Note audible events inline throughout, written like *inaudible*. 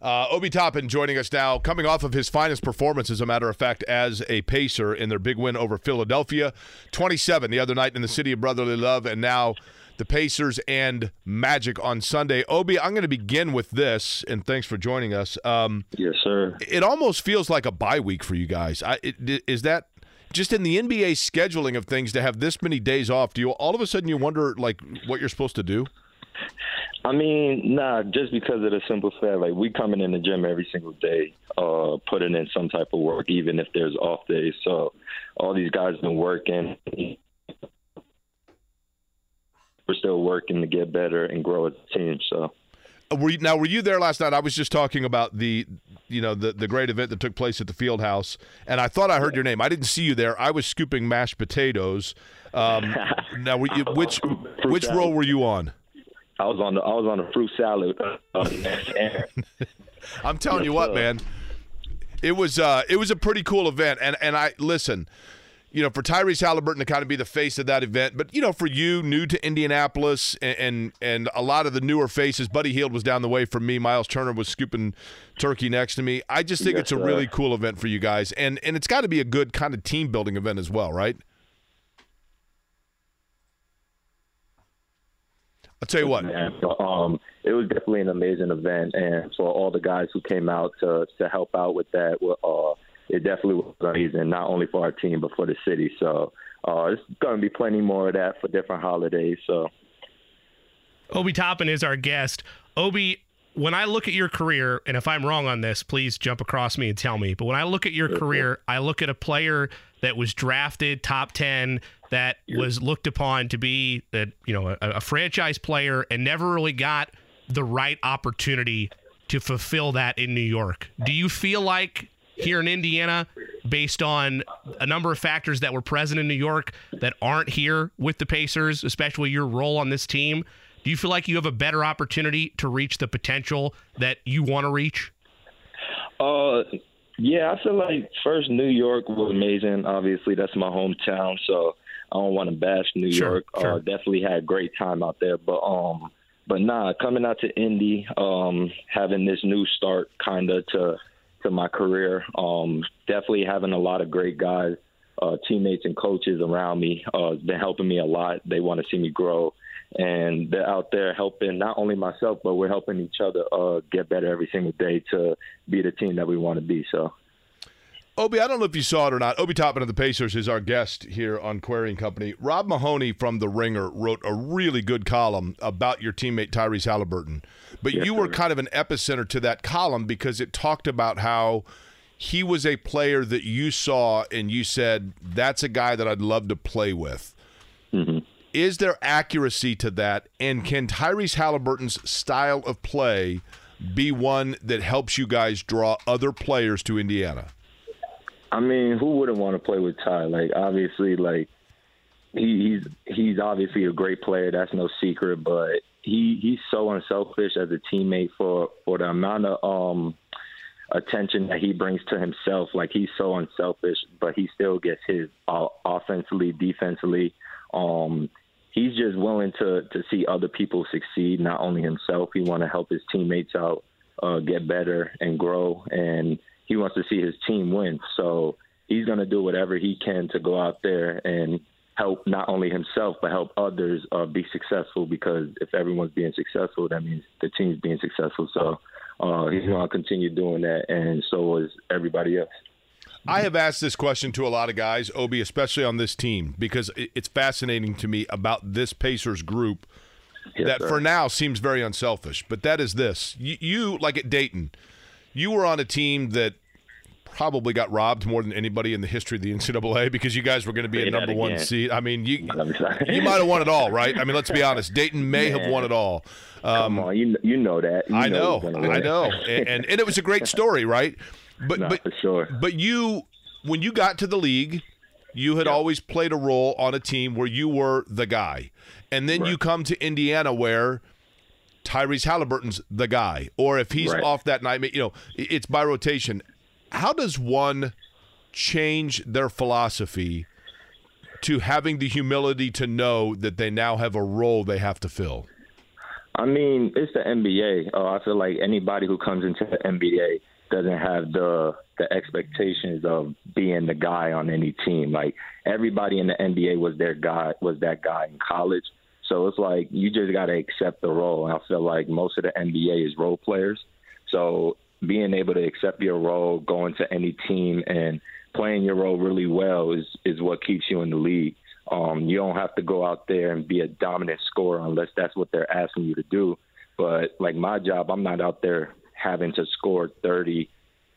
Uh, Obi Toppin joining us now, coming off of his finest performance, as a matter of fact, as a Pacer in their big win over Philadelphia. 27 the other night in the City of Brotherly Love, and now the Pacers and Magic on Sunday. Obi, I'm going to begin with this, and thanks for joining us. Um, yes, sir. It almost feels like a bye week for you guys. I, it, is that just in the NBA scheduling of things to have this many days off? Do you all of a sudden you wonder like what you're supposed to do? I mean, nah, just because of the simple fact, like we coming in the gym every single day, uh, putting in some type of work, even if there's off days. So all these guys been working. We're still working to get better and grow as a team. So. Were you, now, were you there last night? I was just talking about the, you know, the the great event that took place at the field house, and I thought I heard your name. I didn't see you there. I was scooping mashed potatoes. Um, *laughs* now, were you, which which role were you on? I was on the I was on the fruit salad. Uh, *laughs* I'm telling you what, man. It was uh, it was a pretty cool event, and and I listen. You know, for Tyrese Halliburton to kind of be the face of that event, but you know, for you, new to Indianapolis, and and, and a lot of the newer faces, Buddy Hield was down the way from me. Miles Turner was scooping turkey next to me. I just think yes, it's a sir. really cool event for you guys, and and it's got to be a good kind of team building event as well, right? I'll tell you what. um, it was definitely an amazing event, and for all the guys who came out to to help out with that, uh, it definitely was amazing. Not only for our team, but for the city. So uh, there's going to be plenty more of that for different holidays. So. Obi Toppin is our guest. Obi, when I look at your career, and if I'm wrong on this, please jump across me and tell me. But when I look at your career, I look at a player that was drafted top 10 that was looked upon to be that you know a, a, franchise player and never really got the right opportunity to fulfill that in New York. Do you feel like here in Indiana, based on a number of factors that were present in New York that aren't here with the Pacers, especially your role on this team, do you feel like you have a better opportunity to reach the potential that you want to reach? Uh, yeah, I feel like first New York was amazing. Obviously, that's my hometown, so I don't want to bash New sure, York. Sure. Uh, definitely had a great time out there, but um, but nah, coming out to Indy, um, having this new start kind of to to my career, um, definitely having a lot of great guys, uh, teammates and coaches around me uh, has been helping me a lot. They want to see me grow, and they're out there helping not only myself, but we're helping each other uh, get better every single day to be the team that we want to be. So. Obi, I don't know if you saw it or not. Obi Toppin of the Pacers is our guest here on Query and Company. Rob Mahoney from The Ringer wrote a really good column about your teammate Tyrese Halliburton. But yes, you were sir. kind of an epicenter to that column because it talked about how he was a player that you saw and you said, that's a guy that I'd love to play with. Mm-hmm. Is there accuracy to that? And can Tyrese Halliburton's style of play be one that helps you guys draw other players to Indiana? I mean, who wouldn't want to play with Ty? Like, obviously, like he, he's he's obviously a great player. That's no secret. But he he's so unselfish as a teammate for for the amount of um attention that he brings to himself. Like he's so unselfish, but he still gets his uh, offensively, defensively. Um, he's just willing to to see other people succeed, not only himself. He want to help his teammates out, uh, get better and grow and he wants to see his team win. So he's going to do whatever he can to go out there and help not only himself but help others uh, be successful. Because if everyone's being successful, that means the team's being successful. So uh, he's going to continue doing that, and so is everybody else. I have asked this question to a lot of guys, Obi, especially on this team, because it's fascinating to me about this Pacers group yes, that sir. for now seems very unselfish. But that is this: you, you like at Dayton you were on a team that probably got robbed more than anybody in the history of the NCAA because you guys were going to be Say a number one seed. I mean, you *laughs* you might have won it all, right? I mean, let's be honest. Dayton may Man. have won it all. Um, Come on, you you know that. You I know, know I know, and, and, and it was a great *laughs* story, right? But no, but sure. But you, when you got to the league, You had always played a role on a team where you were the guy. And then you come to Indiana where Tyrese Halliburton's the guy. Or if he's Right. off that night, you know, it's by rotation. How does one change their philosophy to having the humility to know that they now have a role they have to fill? I mean, it's the NBA. Uh, I feel like anybody who comes into the NBA doesn't have the the expectations of being the guy on any team. Like everybody in the NBA was their guy, was that guy in college. So it's like you just got to accept the role. And I feel like most of the NBA is role players. So being able to accept your role, going to any team, and playing your role really well is is what keeps you in the league. Um, you don't have to go out there and be a dominant scorer unless that's what they're asking you to do. But like my job, I'm not out there having to score 30,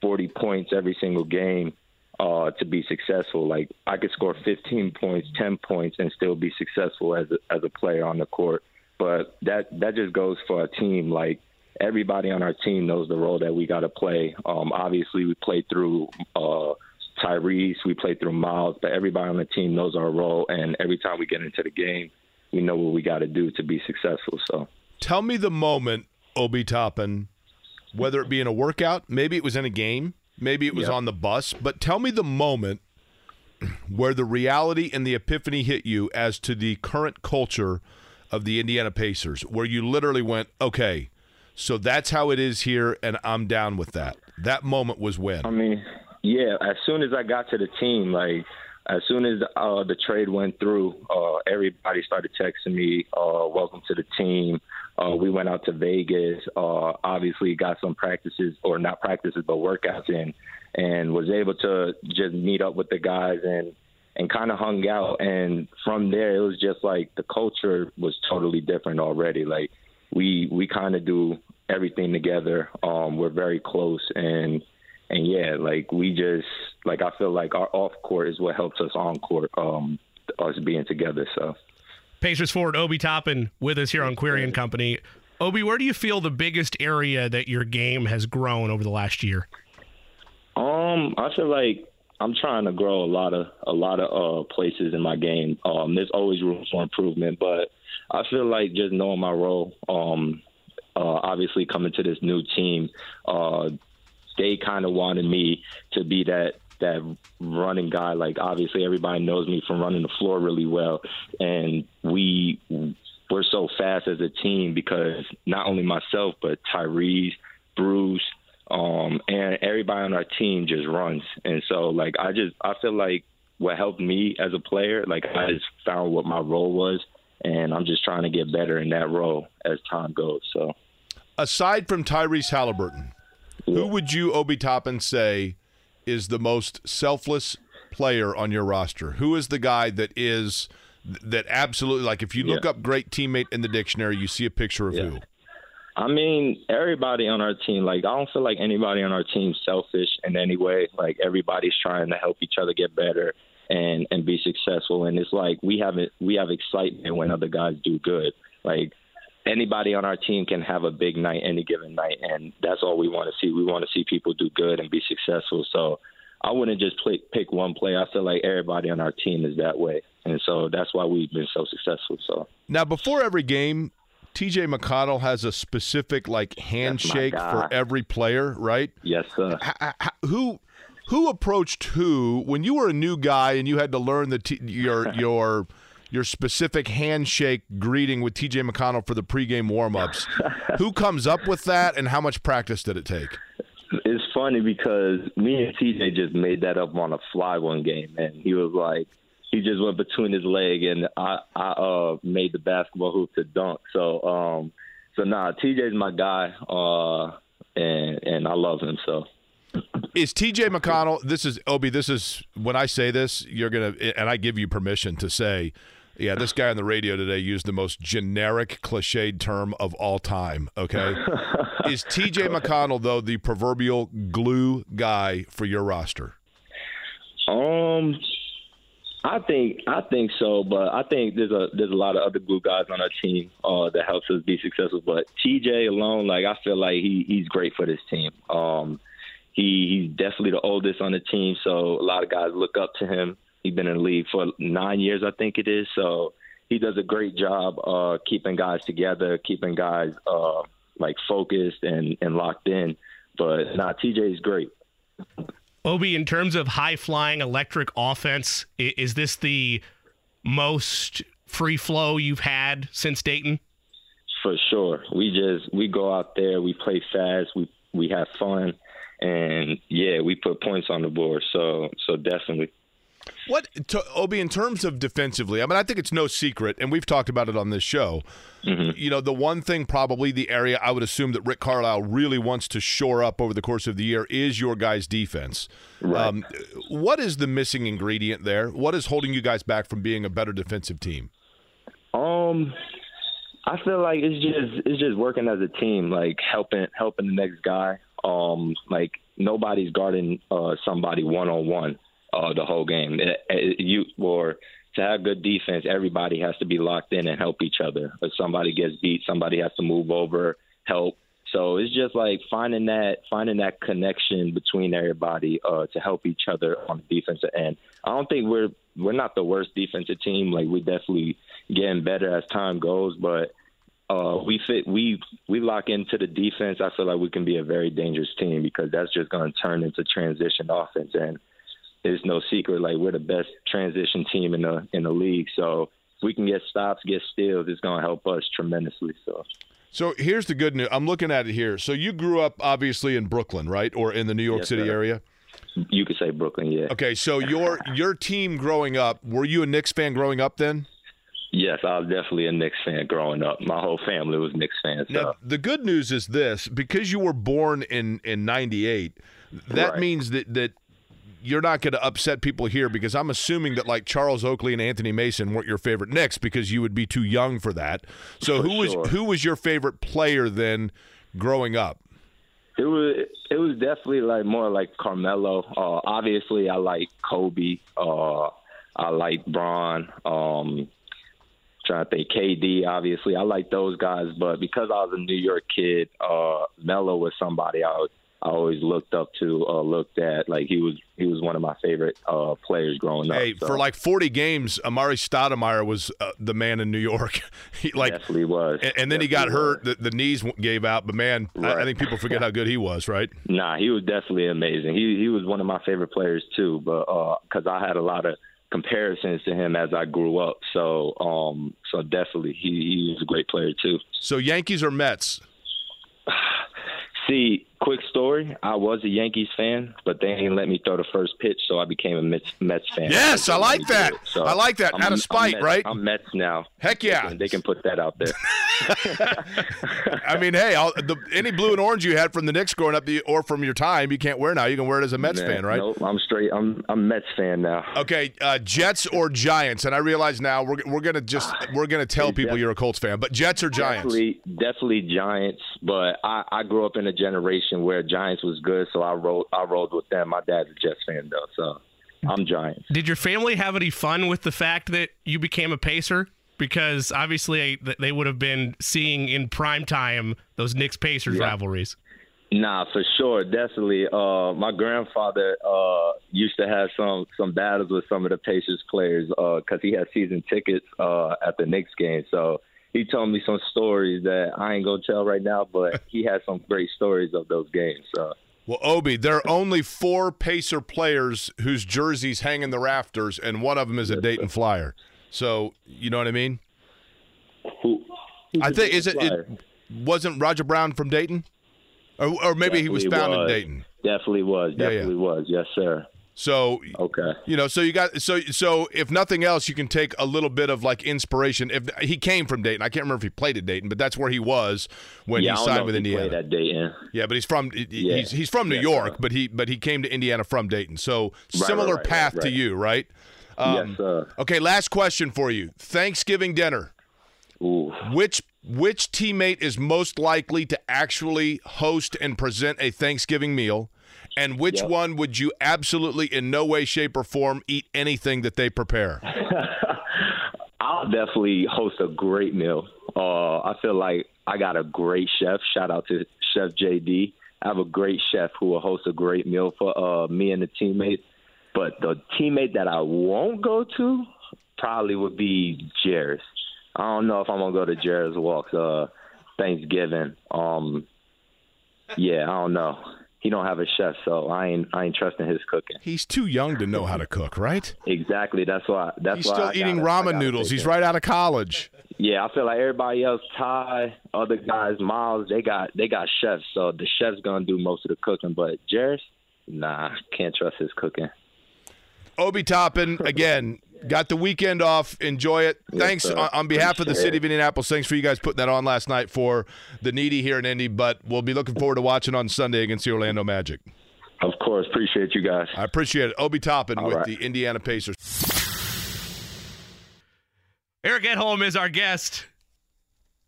40 points every single game uh, to be successful. Like I could score 15 points, 10 points, and still be successful as a, as a player on the court. But that that just goes for a team. Like everybody on our team knows the role that we got to play. Um, obviously, we played through uh, Tyrese, we played through Miles, but everybody on the team knows our role. And every time we get into the game, we know what we got to do to be successful. So. Tell me the moment, Obi Toppin, whether it be in a workout, maybe it was in a game, maybe it was Yeah. on the bus, but tell me the moment where the reality and the epiphany hit you as to the current culture of the Indiana Pacers, where you literally went, okay, so that's how it is here, and I'm down with that. That moment was when. I mean, yeah. As soon as I got to the team, like as soon as uh, the trade went through, uh, everybody started texting me, uh, "Welcome to the team." Uh, we went out to Vegas. Uh, obviously, got some practices, or not practices, but workouts in, and was able to just meet up with the guys and and kind of hung out. And from there, it was just like the culture was totally different already. Like we we kind of do everything together. Um, we're very close, and and yeah, like we just like I feel like our off court is what helps us on court. Um, us being together. So Pacers forward Obi Toppin with us here on Query and Company. Obi, where do you feel the biggest area that your game has grown over the last year? Um, I feel like I'm trying to grow a lot of a lot of uh, places in my game. Um, there's always room for improvement, but I feel like just knowing my role. Um, uh, obviously, coming to this new team, uh, they kind of wanted me to be that that running guy. Like obviously, everybody knows me from running the floor really well, and we we're so fast as a team because not only myself but Tyrese, Bruce, um, and everybody on our team just runs. And so, like, I just I feel like what helped me as a player, like, I just found what my role was, and I'm just trying to get better in that role as time goes. So, Aside from Tyrese Halliburton, who would you, Obi Toppin, say is the most selfless player on your roster? Who is the guy that is that absolutely like if you look Yeah. up great teammate in the dictionary, you see a picture of Yeah. who? I mean, everybody on our team, like, I don't feel like anybody on our team selfish in any way. Like, everybody's trying to help each other get better and and be successful. And it's like we have it, we have excitement when other guys do good. Like anybody on our team can have a big night any given night, and that's all we want to see. We want to see people do good and be successful. So I wouldn't just play, pick one player. I feel like everybody on our team is that way, and so that's why we've been so successful. So. Now, before every game, TJ McConnell has a specific like handshake for every player, right? Yes, sir. H- h- who who approached who when you were a new guy and you had to learn the t- your *laughs* your your specific handshake greeting with TJ McConnell for the pregame warmups? *laughs* who comes up with that, and how much practice did it take? It's funny because me and TJ just made that up on a fly one game, and he was like, he just went between his leg, and I I uh made the basketball hoop to dunk. So um so nah, TJ's my guy, uh and and I love him. So Is TJ McConnell? This is Obi. This is when I say this, you're gonna, and I give you permission to say, yeah, this guy on the radio today used the most generic, cliched term of all time. Okay, *laughs* is TJ McConnell though the proverbial glue guy for your roster? Um, I think I think so, but I think there's a there's a lot of other glue guys on our team uh, that helps us be successful. But TJ alone, like I feel like he he's great for this team. Um, he he's definitely the oldest on the team, so a lot of guys look up to him. He's been in the league for nine years, I think it is. So he does a great job uh, keeping guys together, keeping guys uh, like focused and, and locked in. But nah, TJ is great. Obi, in terms of high flying electric offense, is this the most free flow you've had since Dayton? For sure. We just we go out there, we play fast, we we have fun, and yeah, we put points on the board. So so definitely. What to, Obi in terms of defensively? I mean, I think it's no secret, and we've talked about it on this show. Mm-hmm. You know, the one thing probably the area I would assume that Rick Carlisle really wants to shore up over the course of the year is your guys' defense. Right. Um, what is the missing ingredient there? What is holding you guys back from being a better defensive team? Um, I feel like it's just it's just working as a team, like helping helping the next guy. Um, like nobody's guarding uh, somebody one on one uh, the whole game. It, it, you or to have good defense, everybody has to be locked in and help each other. If somebody gets beat, somebody has to move over, help. So it's just like finding that finding that connection between everybody uh, to help each other on the defensive end. I don't think we're we're not the worst defensive team. Like we're definitely getting better as time goes, but uh, we fit we we lock into the defense. I feel like we can be a very dangerous team because that's just going to turn into transition offense and it's no secret like we're the best transition team in the in the league. So if we can get stops, get steals, it's going to help us tremendously. So. So here's the good news. I'm looking at it here. So you grew up obviously in Brooklyn, right, or in the New York yes, City sir. area? You could say Brooklyn, yeah. Okay, so your your team growing up, were you a Knicks fan growing up then? Yes, I was definitely a Knicks fan growing up. My whole family was Knicks fans. So. Now, the good news is this: because you were born in in '98, that right. means that that you're not going to upset people here because I'm assuming that like Charles Oakley and Anthony Mason weren't your favorite Knicks because you would be too young for that. So for who sure. was who was your favorite player then growing up? It was it was definitely like more like Carmelo. Uh, obviously, I like Kobe. Uh, I like Bron. Um, trying to think KD. Obviously, I like those guys. But because I was a New York kid, uh, Melo was somebody I was I always looked up to, uh, looked at. Like he was, he was one of my favorite uh, players growing up. Hey, so. for like 40 games, Amar'e Stoudemire was uh, the man in New York. *laughs* he like definitely was. And, and then definitely he got hurt. The, the, knees gave out. But man, right. I, I, think people forget how good he was. Right? *laughs* Nah, he was definitely amazing. He he was one of my favorite players too. But because uh, I had a lot of comparisons to him as I grew up, so um, so definitely he, he was a great player too. So Yankees or Mets? *sighs* See, quick story. I was a Yankees fan, but they ain't let me throw the first pitch, so I became a Mets, Mets fan. Yes, I like that. So I like that. I'm, Out of spite, I'm Mets, right? I'm Mets now. Heck yeah. They can, they can put that out there. *laughs* I mean, hey, I'll, the, any blue and orange you had from the Knicks growing up, or from your time, you can't wear now. You can wear it as a Mets Man, fan, right? Nope, I'm straight. I'm I'm Mets fan now. Okay, uh, Jets or Giants, and I realize now we're, we're gonna just we're gonna tell people you're a Colts fan, but Jets or Giants? Definitely, definitely Giants. But I, I grew up in a generation where Giants was good, so I rolled I rolled with them. My dad's a Jets fan though, so I'm Giants. Did your family have any fun with the fact that you became a Pacer? Because obviously they would have been seeing in prime time those Knicks Pacers Yeah. rivalries. Nah, for sure, definitely. Uh, my grandfather uh, used to have some some battles with some of the Pacers players because he had season tickets uh, at the Knicks game. So he told me some stories that I ain't gonna tell right now, but he has some great stories of those games. So Well, Obi, there are only four Pacer players whose jerseys hang in the rafters, and one of them is a Dayton Flyer. So you know what I mean? who? I think is it, it wasn't Roger Brown from Dayton, or, or maybe he was Definitely found in was. Dayton. Definitely was. Yeah, yeah. Definitely was. Yes, sir. So Okay. you know, so you got so so if nothing else, you can take a little bit of like inspiration. If he came from Dayton, I can't remember if he played at Dayton, but that's where he was when yeah, he signed with Indiana. played at Dayton. Yeah, but he's from he- Yeah. he's he's from New Yeah, York, so- but he but he came to Indiana from Dayton. So right, similar right, path right, to you, right? Um, yes, sir. Okay, last question for you. Thanksgiving dinner. Ooh. Which which teammate is most likely to actually host and present a Thanksgiving meal? And which Yep. one would you absolutely in no way, shape, or form eat anything that they prepare? *laughs* I'll definitely host a great meal. Uh, I feel like I got a great chef. Shout out to Chef JD. I have a great chef who will host a great meal for uh, me and the teammates. But the teammate that I won't go to probably would be Jarace. I don't know if I'm gonna go to Jarace Walks uh, Thanksgiving. Um, yeah, I don't know. He don't have a chef, so I ain't I ain't trusting his cooking. He's too young to know how to cook, right? Exactly. That's why. That's why He's why still I eating gotta- ramen noodles. He's right out of college. Yeah, I feel like everybody else, Ty, other guys, Miles, they got they got chefs, so the chef's gonna do most of the cooking. But Jarace, nah, can't trust his cooking. Obi Toppin, again, got the weekend off. Enjoy it. Yes, thanks sir. on, on behalf of the city of Indianapolis. Thanks for you guys putting that on last night for the needy here in Indy. But we'll be looking forward to watching on Sunday against the Orlando Magic. Of course, appreciate you guys. I appreciate it. Obi Toppin All with right. the Indiana Pacers. Eric Edholm is our guest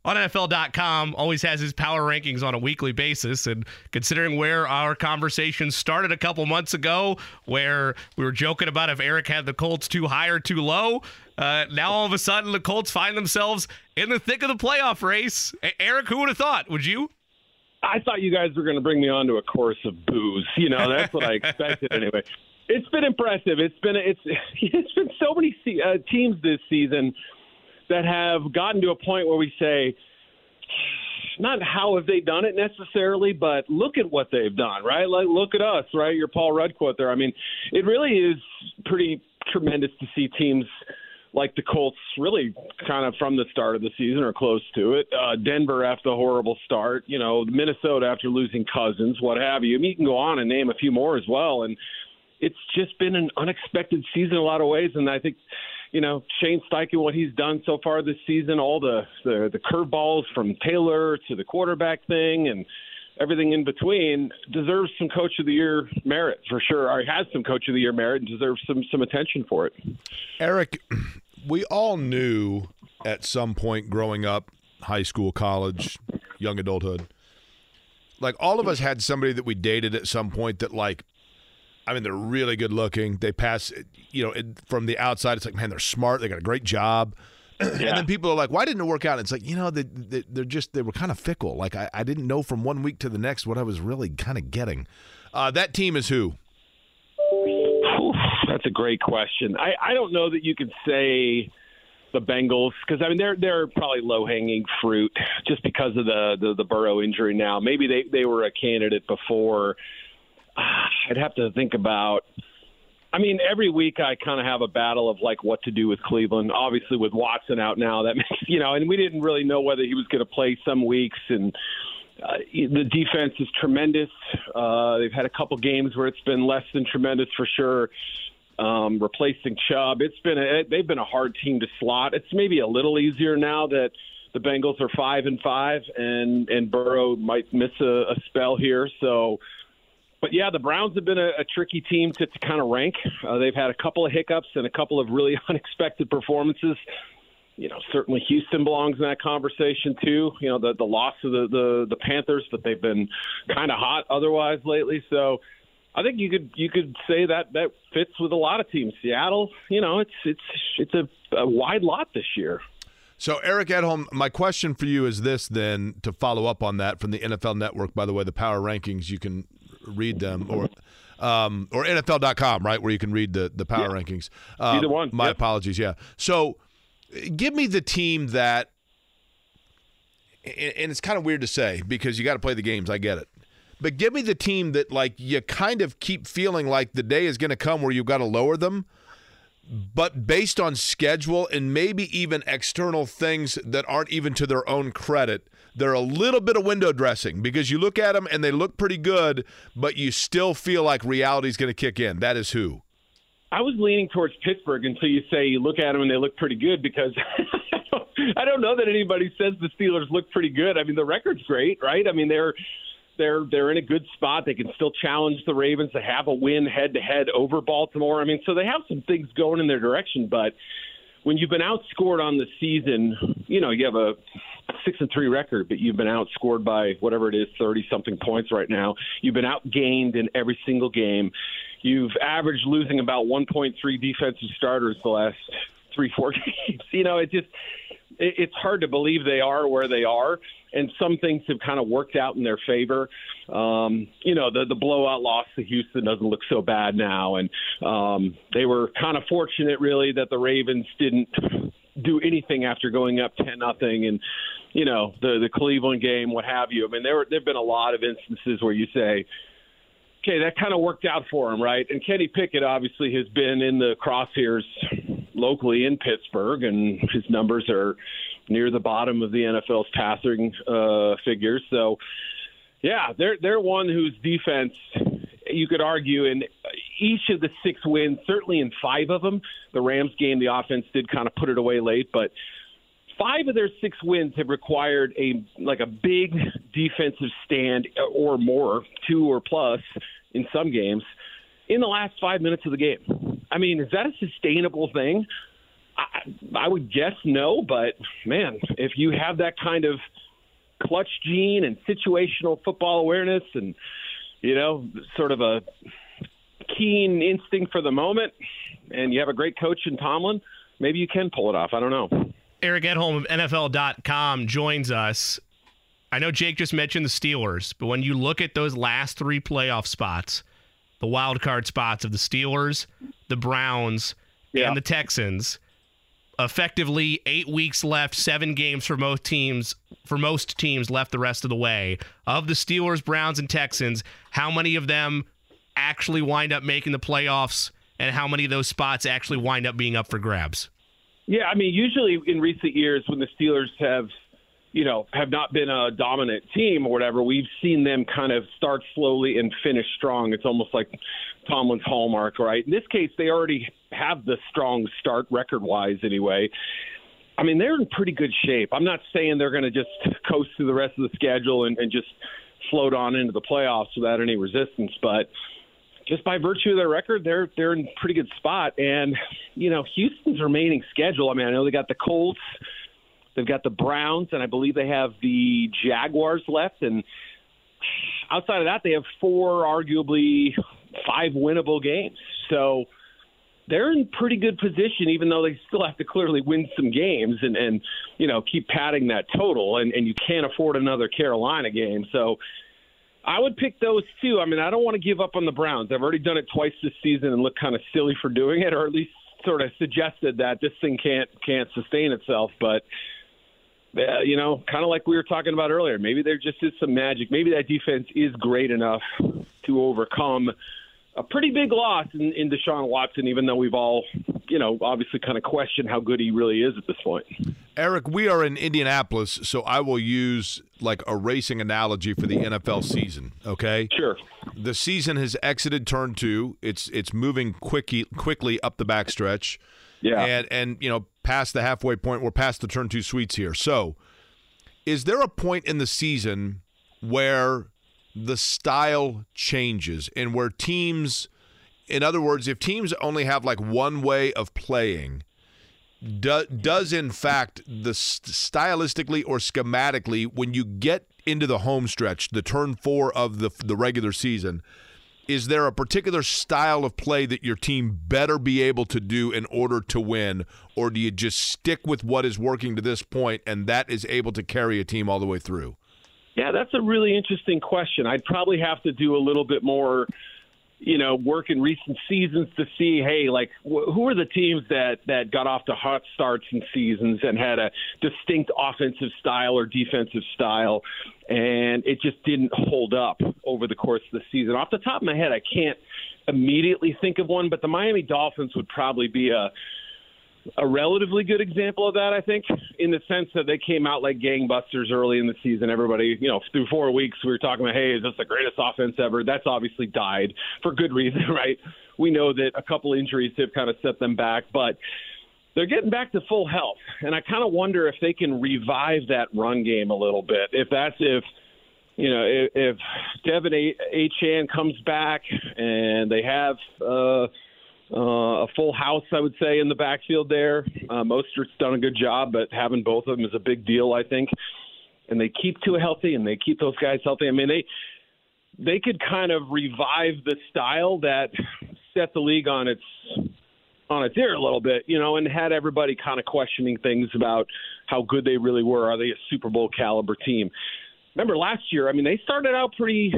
on NFL.com. Always has his power rankings on a weekly basis. And considering where our conversation started a couple months ago, where we were joking about if Eric had the Colts too high or too low, uh, now all of a sudden the Colts find themselves in the thick of the playoff race. Eric, who would have thought? Would you? I thought you guys were going to bring me on to a course of booze. You know, that's what I expected *laughs* anyway. It's been impressive. It's been it's *laughs* it's been so many uh, teams this season that have gotten to a point where we say, not how have they done it necessarily, but look at what they've done, right? Like look at us, right? Your Paul Rudd quote there. I mean, it really is pretty tremendous to see teams like the Colts really kind of from the start of the season or close to it. Uh, Denver after a horrible start, you know, Minnesota after losing Cousins, what have you. I mean, you can go on and name a few more as well. And it's just been an unexpected season in a lot of ways. And I think, you know, Shane Steichen, what he's done so far this season, all the the, the curveballs from Taylor to the quarterback thing and everything in between deserves some coach of the year merit for sure. Or has some coach of the year merit and deserves some some attention for it. Eric, we all knew at some point growing up, high school, college, young adulthood, like all of us had somebody that we dated at some point that, like, I mean, they're really good looking. They pass, you know, it, from the outside, it's like, man, they're smart. They got a great job. *clears throat* And then people are like, why didn't it work out? And It's like, you know, they, they, they're just, they were kind of fickle. Like, I, I didn't know from one week to the next what I was really kind of getting. Uh, that team is who? Oof, that's a great question. I, I don't know that you could say the Bengals because I mean they're they're probably low hanging fruit just because of the, the the Burrow injury now. Maybe they they were a candidate before. *sighs* I'd have to think about. I mean, every week I kind of have a battle of like what to do with Cleveland. Obviously, with Watson out now, that *laughs* makes you know, and we didn't really know whether he was going to play some weeks and. Uh, the defense is tremendous. Uh, they've had a couple games where it's been less than tremendous for sure. Um, replacing Chubb, it's been a, they've been a hard team to slot. It's maybe a little easier now that the Bengals are five and five, and and Burrow might miss a, a spell here. So, but yeah, the Browns have been a, a tricky team to, to kind of rank. Uh, they've had a couple of hiccups and a couple of really *laughs* unexpected performances you know, certainly Houston belongs in that conversation too. You know, the the loss of the the, the Panthers, but they've been kind of hot otherwise lately. So I think you could you could say that that fits with a lot of teams. Seattle, you know, it's it's it's a, a wide lot this year. So, Eric Edholm, my question for you is this then to follow up on that from the NFL Network, by the way, the power rankings, you can read them or um, or NFL.com, right, where you can read the, the power rankings. Uh, Either one, My yep. apologies, yeah. So, give me the team that, and and it's kind of weird to say because you got to play the games, I get it. But give me the team that, like, you kind of keep feeling like the day is going to come where you've got to lower them but based on schedule and maybe even external things that aren't even to their own credit, they're a little bit of window dressing because you look at them and they look pretty good, but you still feel like reality's going to kick in. That is who. I was leaning towards Pittsburgh until you say you look at them and they look pretty good because *laughs* I don't know that anybody says the Steelers look pretty good. I mean, the record's great, right? I mean, they're they're they're in a good spot. They can still challenge the Ravens. They have a win head to head over Baltimore. I mean, so they have some things going in their direction. But when you've been outscored on the season, you know you have a six and three record, but you've been outscored by whatever it is, thirty something points right now. You've been outgained in every single game. You've averaged losing about 1.3 defensive starters the last three four *laughs* games. You know, it just it, it's hard to believe they are where they are, and some things have kind of worked out in their favor. Um, you know, the the blowout loss to Houston doesn't look so bad now, and um, they were kind of fortunate, really, that the Ravens didn't do anything after going up ten nothing, and you know the the Cleveland game, what have you. I mean, there there've been a lot of instances where you say okay, that kind of worked out for him, right? And Kenny Pickett obviously has been in the crosshairs locally in Pittsburgh, and his numbers are near the bottom of the NFL's passing uh, figures. So, yeah, they're they're one whose defense you could argue in each of the six wins, certainly in five of them, the Rams game, the offense did kind of put it away late, but five of their six wins have required a like a big defensive stand or more, two or plus in some games, in the last five minutes of the game. I mean, is that a sustainable thing? I, I would guess no, but man, if you have that kind of clutch gene and situational football awareness and you know, sort of a keen instinct for the moment, and you have a great coach in Tomlin, maybe you can pull it off. I don't know. Eric Edholm of NFL.com joins us. I know Jake just mentioned the Steelers, but when you look at those last three playoff spots, the wild card spots of the Steelers, the Browns, yeah. and the Texans, effectively eight weeks left, seven games for most teams. For most teams left the rest of the way. Of the Steelers, Browns, and Texans, how many of them actually wind up making the playoffs, and how many of those spots actually wind up being up for grabs? Yeah, I mean, usually in recent years when the Steelers have, you know, have not been a dominant team or whatever, we've seen them kind of start slowly and finish strong. It's almost like Tomlin's hallmark, right? In this case, they already have the strong start record-wise, anyway. I mean, they're in pretty good shape. I'm not saying they're going to just coast through the rest of the schedule and, and just float on into the playoffs without any resistance, but just by virtue of their record, they're they're in pretty good spot. And you know, Houston's remaining schedule. I mean, I know they got the Colts, they've got the Browns, and I believe they have the Jaguars left. And outside of that, they have four, arguably five winnable games. So they're in pretty good position, even though they still have to clearly win some games and and you know keep padding that total. And and you can't afford another Carolina game. So I would pick those two. I mean, I don't want to give up on the Browns. I've already done it twice this season and looked kind of silly for doing it, or at least sort of suggested that this thing can't can't sustain itself. But uh, you know, kind of like we were talking about earlier, maybe there just is some magic. Maybe that defense is great enough to overcome a pretty big loss in, in Deshaun Watson, even though we've all, you know, obviously kind of questioned how good he really is at this point. Eric, we are in Indianapolis, so I will use like a racing analogy for the NFL season. Okay. Sure. The season has exited turn two. It's it's moving quickly quickly up the backstretch. Yeah. And and you know past the halfway point, we're past the turn two suites here. So, is there a point in the season where the style changes and where teams, in other words, if teams only have like one way of playing, do, does in fact the stylistically or schematically when you get into the home stretch, the turn four of the the regular season, is there a particular style of play that your team better be able to do in order to win, or do you just stick with what is working to this point and that is able to carry a team all the way through? Yeah, that's a really interesting question. I'd probably have to do a little bit more, you know, work in recent seasons to see, hey, like wh- who are the teams that that got off to hot starts in seasons and had a distinct offensive style or defensive style, and it just didn't hold up over the course of the season. Off the top of my head, I can't immediately think of one, but the Miami Dolphins would probably be a a relatively good example of that, I think, in the sense that they came out like gangbusters early in the season. Everybody, you know, through four weeks, we were talking about, hey, is this the greatest offense ever? That's obviously died for good reason, *laughs* right? We know that a couple injuries have kind of set them back, but they're getting back to full health. And I kind of wonder if they can revive that run game a little bit. If that's if you know, if, if De'Von A. Achane comes back and they have uh, uh, a full house, I would say, in the backfield there. Uh, Mostert's done a good job, but having both of them is a big deal, I think. And they keep Tua healthy, and they keep those guys healthy. I mean, they they could kind of revive the style that set the league on its on its ear a little bit, you know, and had everybody kind of questioning things about how good they really were. Are they a Super Bowl caliber team? Remember last year? I mean, they started out pretty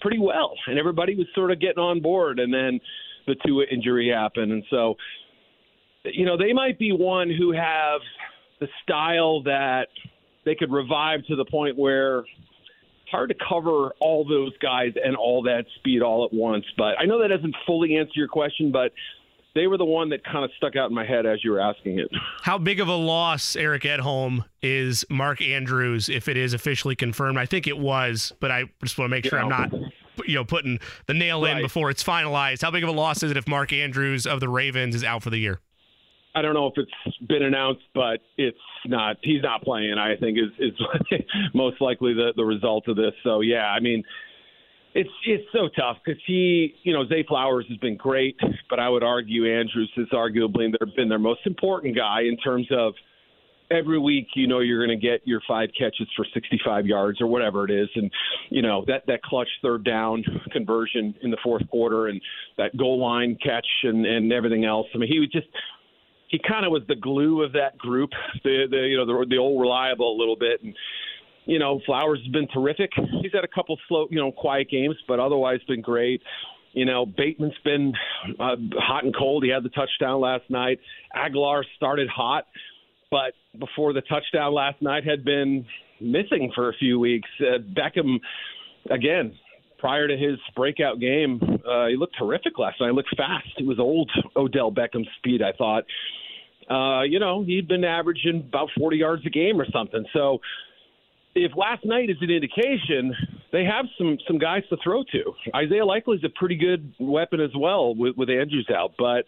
pretty well, and everybody was sort of getting on board, and then the Tua injury happened, and so you know they might be one who have the style that they could revive to the point where it's hard to cover all those guys and all that speed all at once. But I know that doesn't fully answer your question, but they were the one that kind of stuck out in my head as you were asking it. How big of a loss, Eric Edholm, is Mark Andrews if it is officially confirmed? I think it was, but I just want to make sure I'm not you know putting the nail in before it's finalized. How big of a loss is it if Mark Andrews of the Ravens is out for the year? I don't know if it's been announced, but it's not. He's not playing. I think is is *laughs* most likely the the result of this. So yeah, I mean, it's it's so tough because he, you know, Zay Flowers has been great, but I would argue Andrews has arguably been their most important guy in terms of every week you know you're going to get your five catches for 65 yards or whatever it is and you know that that clutch third down conversion in the fourth quarter and that goal line catch and and everything else i mean he was just he kind of was the glue of that group, the the you know the the old reliable a little bit, and you know Flowers has been terrific. He's had a couple slow you know quiet games, but otherwise been great. You know Bateman's been uh, hot and cold. He had the touchdown last night. Agholor started hot, but before the touchdown last night had been missing for a few weeks. Uh, Beckham again prior to his breakout game, uh, he looked terrific last night. He looked fast. It was old Odell Beckham speed, I thought uh, you know, he'd been averaging about 40 yards a game or something. So if last night is an indication, they have some some guys to throw to. Isaiah Likely is a pretty good weapon as well with, with Andrews out, but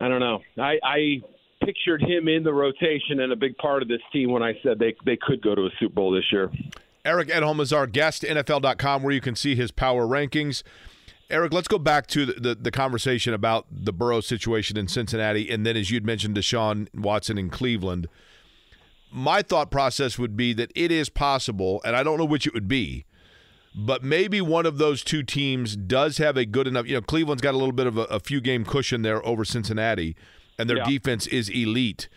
I don't know. I, I pictured him in the rotation and a big part of this team when I said they they could go to a Super Bowl this year. Eric Edholm is our guest, NFL.com, where you can see his power rankings. Eric, let's go back to the, the, the, conversation about the Burrow situation in Cincinnati, and then as you'd mentioned, Deshaun Watson in Cleveland. My thought process would be that it is possible, and I don't know which it would be, but maybe one of those two teams does have a good enough. You know, Cleveland's got a little bit of a, a few game cushion there over Cincinnati, and their yeah. defense is elite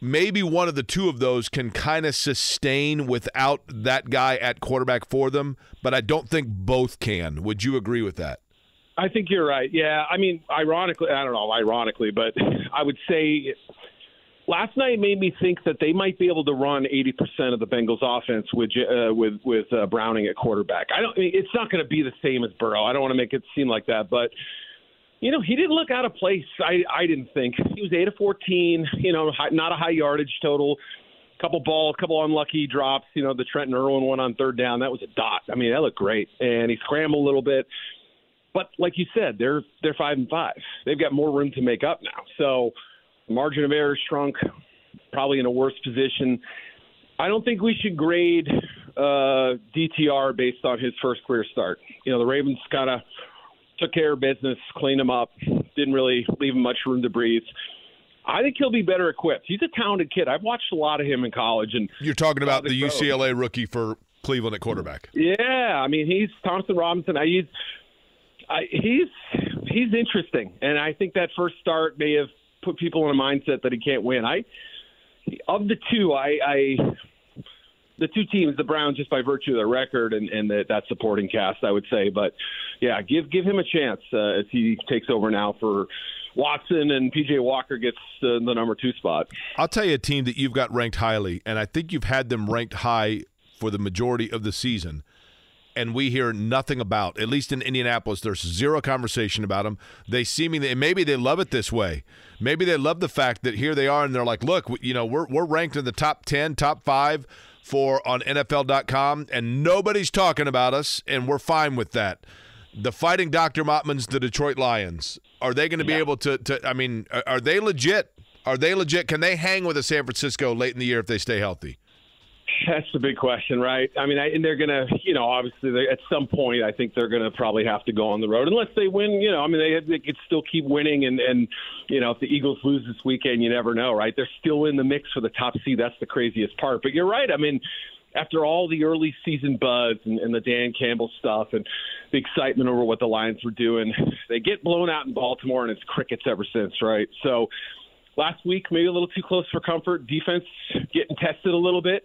maybe one of the two of those can kind of sustain without that guy at quarterback for them, but I don't think both can. Would you agree with that? I think you're right. Yeah, I mean, ironically, I don't know, ironically, but *laughs* I would say last night made me think that they might be able to run 80% of the Bengals offense with uh, with with uh, Browning at quarterback. I don't. mean It's not going to be the same as Burrow. I don't want to make it seem like that, but you know, he didn't look out of place. I I didn't think he was eight of fourteen. You know, high, not a high yardage total. Couple balls, couple unlucky drops. You know, the Trenton Irwin one on third down that was a dot. I mean, that looked great, and he scrambled a little bit. But like you said, they're they're five and five. They've got more room to make up now. So margin of error shrunk. Probably in a worse position. I don't think we should grade uh, DTR based on his first career start. You know, the Ravens kind of took care of business, cleaned him up, didn't really leave him much room to breathe. I think he'll be better equipped. He's a talented kid. I've watched a lot of him in college, and you're talking about the UCLA rookie for Cleveland at quarterback. Yeah, I mean he's Thompson Robinson. I, he's I, he's he's interesting, and I think that first start may have put people in a mindset that he can't win. I of the two, I, I the two teams, the Browns, just by virtue of their record and, and the, that supporting cast, I would say. But yeah, give give him a chance uh, as he takes over now for Watson and PJ Walker gets uh, the number two spot. I'll tell you a team that you've got ranked highly, and I think you've had them ranked high for the majority of the season. And we hear nothing about, at least in Indianapolis, there's zero conversation about them. They seemingly, maybe they love it this way. Maybe they love the fact that here they are and they're like, look, you know, we're, we're ranked in the top 10, top five for on NFL.com, and nobody's talking about us, and we're fine with that. The Fighting Dr. Mottman's the Detroit Lions. Are they going to be yeah. able to, to? I mean, are, are they legit? Are they legit? Can they hang with a San Francisco late in the year if they stay healthy? That's the big question, right? I mean, I, and they're going to, you know, obviously at some point, I think they're going to probably have to go on the road unless they win. You know, I mean, they, they could still keep winning, and and you know, if the Eagles lose this weekend, you never know, right? They're still in the mix for the top seed. That's the craziest part. But you're right. I mean, after all the early season buzz and, and the Dan Campbell stuff and the excitement over what the Lions were doing, they get blown out in Baltimore, and it's crickets ever since, right? So last week maybe a little too close for comfort. Defense getting tested a little bit.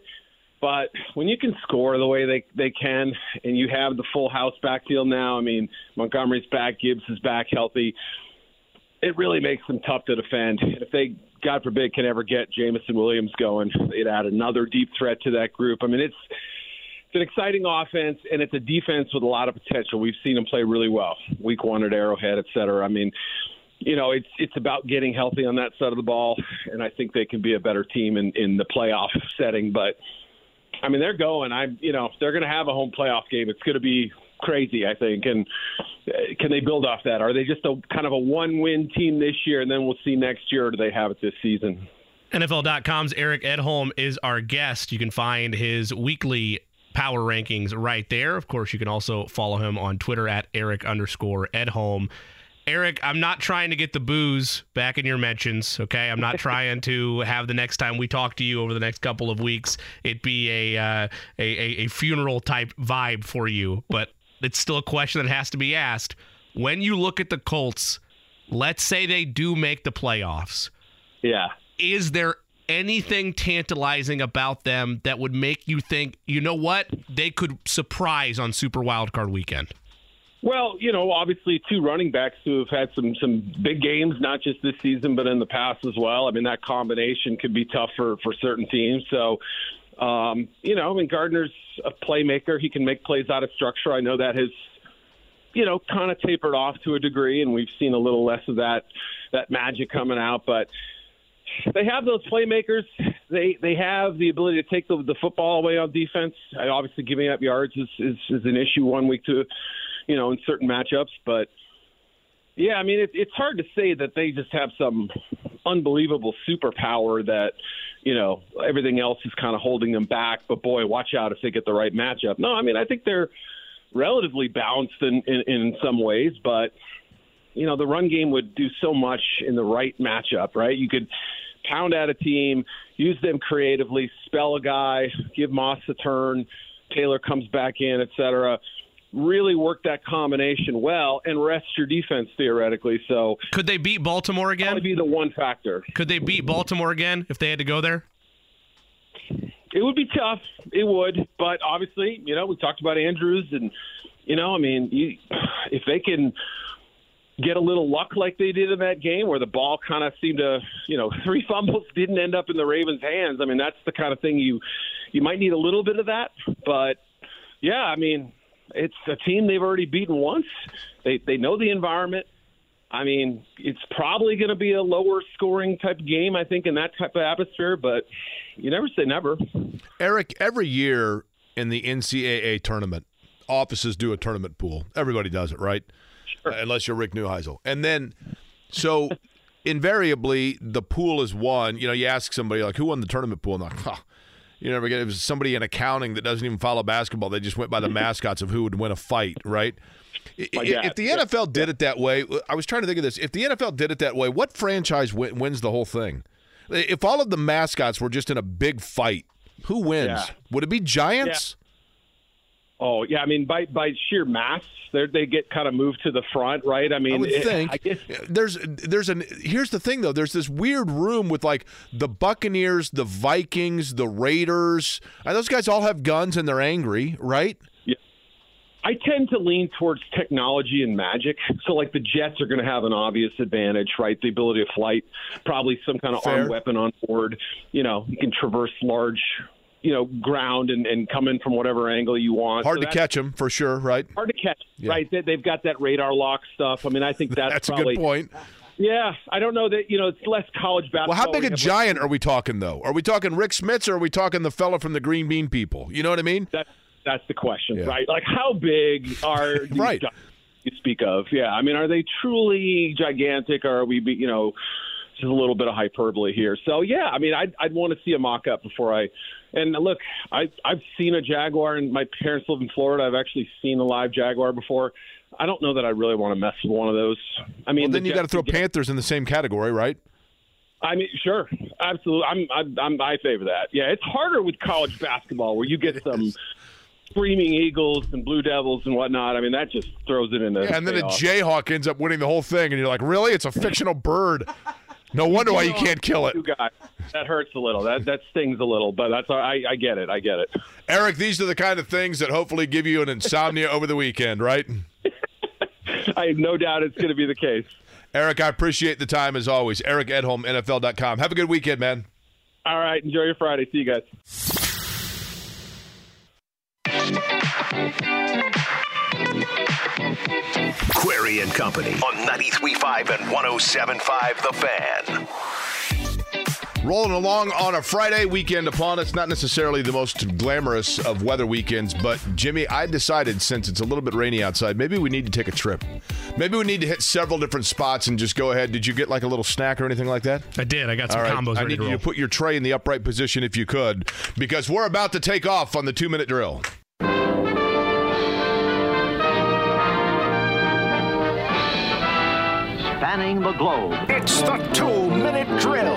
But when you can score the way they they can, and you have the full house backfield now, I mean Montgomery's back, Gibbs is back healthy. It really makes them tough to defend. If they, God forbid, can ever get Jameson Williams going, it add another deep threat to that group. I mean, it's it's an exciting offense, and it's a defense with a lot of potential. We've seen them play really well, week one at Arrowhead, et cetera. I mean, you know, it's it's about getting healthy on that side of the ball, and I think they can be a better team in in the playoff *laughs* setting. But I mean, they're going. I'm, you know, they're going to have a home playoff game. It's going to be crazy, I think. And uh, can they build off that? Are they just a kind of a one-win team this year, and then we'll see next year, or do they have it this season? NFL.com's Eric Edholm is our guest. You can find his weekly power rankings right there. Of course, you can also follow him on Twitter at Eric underscore Edholm. Eric, I'm not trying to get the boos back in your mentions, okay? I'm not *laughs* trying to have the next time we talk to you over the next couple of weeks it be a, uh, a, a, a funeral type vibe for you, but it's still a question that has to be asked. When you look at the Colts, let's say they do make the playoffs. Yeah. Is there anything tantalizing about them that would make you think, you know what, they could surprise on Super Wildcard Weekend? Well, you know, obviously two running backs who have had some some big games, not just this season but in the past as well. I mean, that combination could be tough for for certain teams. So, um, you know, I mean, Gardner's a playmaker. He can make plays out of structure. I know that has, you know, kind of tapered off to a degree, and we've seen a little less of that that magic coming out. But they have those playmakers. They they have the ability to take the, the football away on defense. Obviously, giving up yards is, is is an issue one week to you know, in certain matchups. But yeah, I mean, it, it's hard to say that they just have some unbelievable superpower that, you know, everything else is kind of holding them back. But boy, watch out if they get the right matchup. No, I mean, I think they're relatively balanced in, in, in some ways, but you know, the run game would do so much in the right matchup, right? You could pound at a team, use them creatively, spell a guy, give Moss a turn, Taylor comes back in, et cetera really work that combination well and rest your defense theoretically. So could they beat Baltimore again? Probably be the one factor. Could they beat Baltimore again if they had to go there? It would be tough. It would, but obviously, you know, we talked about Andrews, and you know, I mean, you, if they can get a little luck like they did in that game where the ball kind of seemed to, you know, *laughs* three fumbles didn't end up in the Ravens' hands. I mean, that's the kind of thing you you might need a little bit of that, but yeah, I mean, it's a team they've already beaten once. They they know the environment. I mean, it's probably going to be a lower scoring type game, I think, in that type of atmosphere. But you never say never. Eric, every year in the NCAA tournament, offices do a tournament pool. Everybody does it, right? Sure. Unless you're Rick Neuheisel, and then so. *laughs* invariably, the pool is won. You know, you ask somebody like, "Who won the tournament pool?" And like, oh, you never get it was somebody in accounting that doesn't even follow basketball. They just went by the mm-hmm. mascots of who would win a fight, right? If the NFL did it that way, I was trying to think of this. If the NFL did it that way, what franchise wins the whole thing? If all of the mascots were just in a big fight, who wins? Yeah. Would it be Giants? Oh yeah, I mean by by sheer mass, they get kind of moved to the front, right? I mean, I would it, think I guess, there's there's an here's the thing though. There's this weird room with like the Buccaneers, the Vikings, the Raiders. And those guys all have guns and they're angry, right? Yeah. I tend to lean towards technology and magic. So, like the Jets are going to have an obvious advantage, right? The ability to flight, probably some kind of Fair. armed weapon on board. You know, you can traverse large you know ground and, and come in from whatever angle you want. Hard so to catch them for sure, right? Hard to catch, yeah. right? They, have got that radar lock stuff. I mean, I think *laughs* that's, that's probably, a good point. Yeah, I don't know that you know it's less college basketball. Well, how big a giant are we talking though? Are we talking Rick Smits or are we talking the fellow from the Green Bean people? You know what I mean? That's that's the question, yeah. right? Like how big are *laughs* right? You speak of, yeah. I mean, are they truly gigantic, or are we, you know? Just a little bit of hyperbole here. So yeah, I mean, I'd, I'd want to see a mock up before I and look, I I've seen a jaguar, and my parents live in Florida. I've actually seen a live jaguar before. I don't know that I really want to mess with one of those. I mean, well, then the you got to throw Panthers in the same category, right? I mean, sure, absolutely. I'm, I'm, I'm I favor that. Yeah, it's harder with college basketball where you get *laughs* some screaming Eagles and Blue Devils and whatnot. I mean, that just throws it in. Yeah, and then a Jayhawk ends up winning the whole thing, and you're like, really? It's a fictional bird. No wonder why you can't kill it. Two guys. That hurts a little. That that stings a little, but that's all, I I get it. I get it. Eric, these are the kind of things that hopefully give you an insomnia over the weekend, right? *laughs* I have no doubt it's going to be the case. Eric, I appreciate the time as always. Eric Edholm, NFL.com. Have a good weekend, man. All right. Enjoy your Friday. See you guys. Query and Company on 93.5 and 107.5 The Fan. Rolling along on a Friday weekend upon us, not necessarily the most glamorous of weather weekends, but Jimmy, I decided since it's a little bit rainy outside, maybe we need to take a trip. Maybe we need to hit several different spots and just go ahead. Did you get like a little snack or anything like that? I did. I got some All right. combos I ready need to you to put your tray in the upright position if you could, because we're about to take off on the two minute drill. Spanning the globe. It's the two minute drill.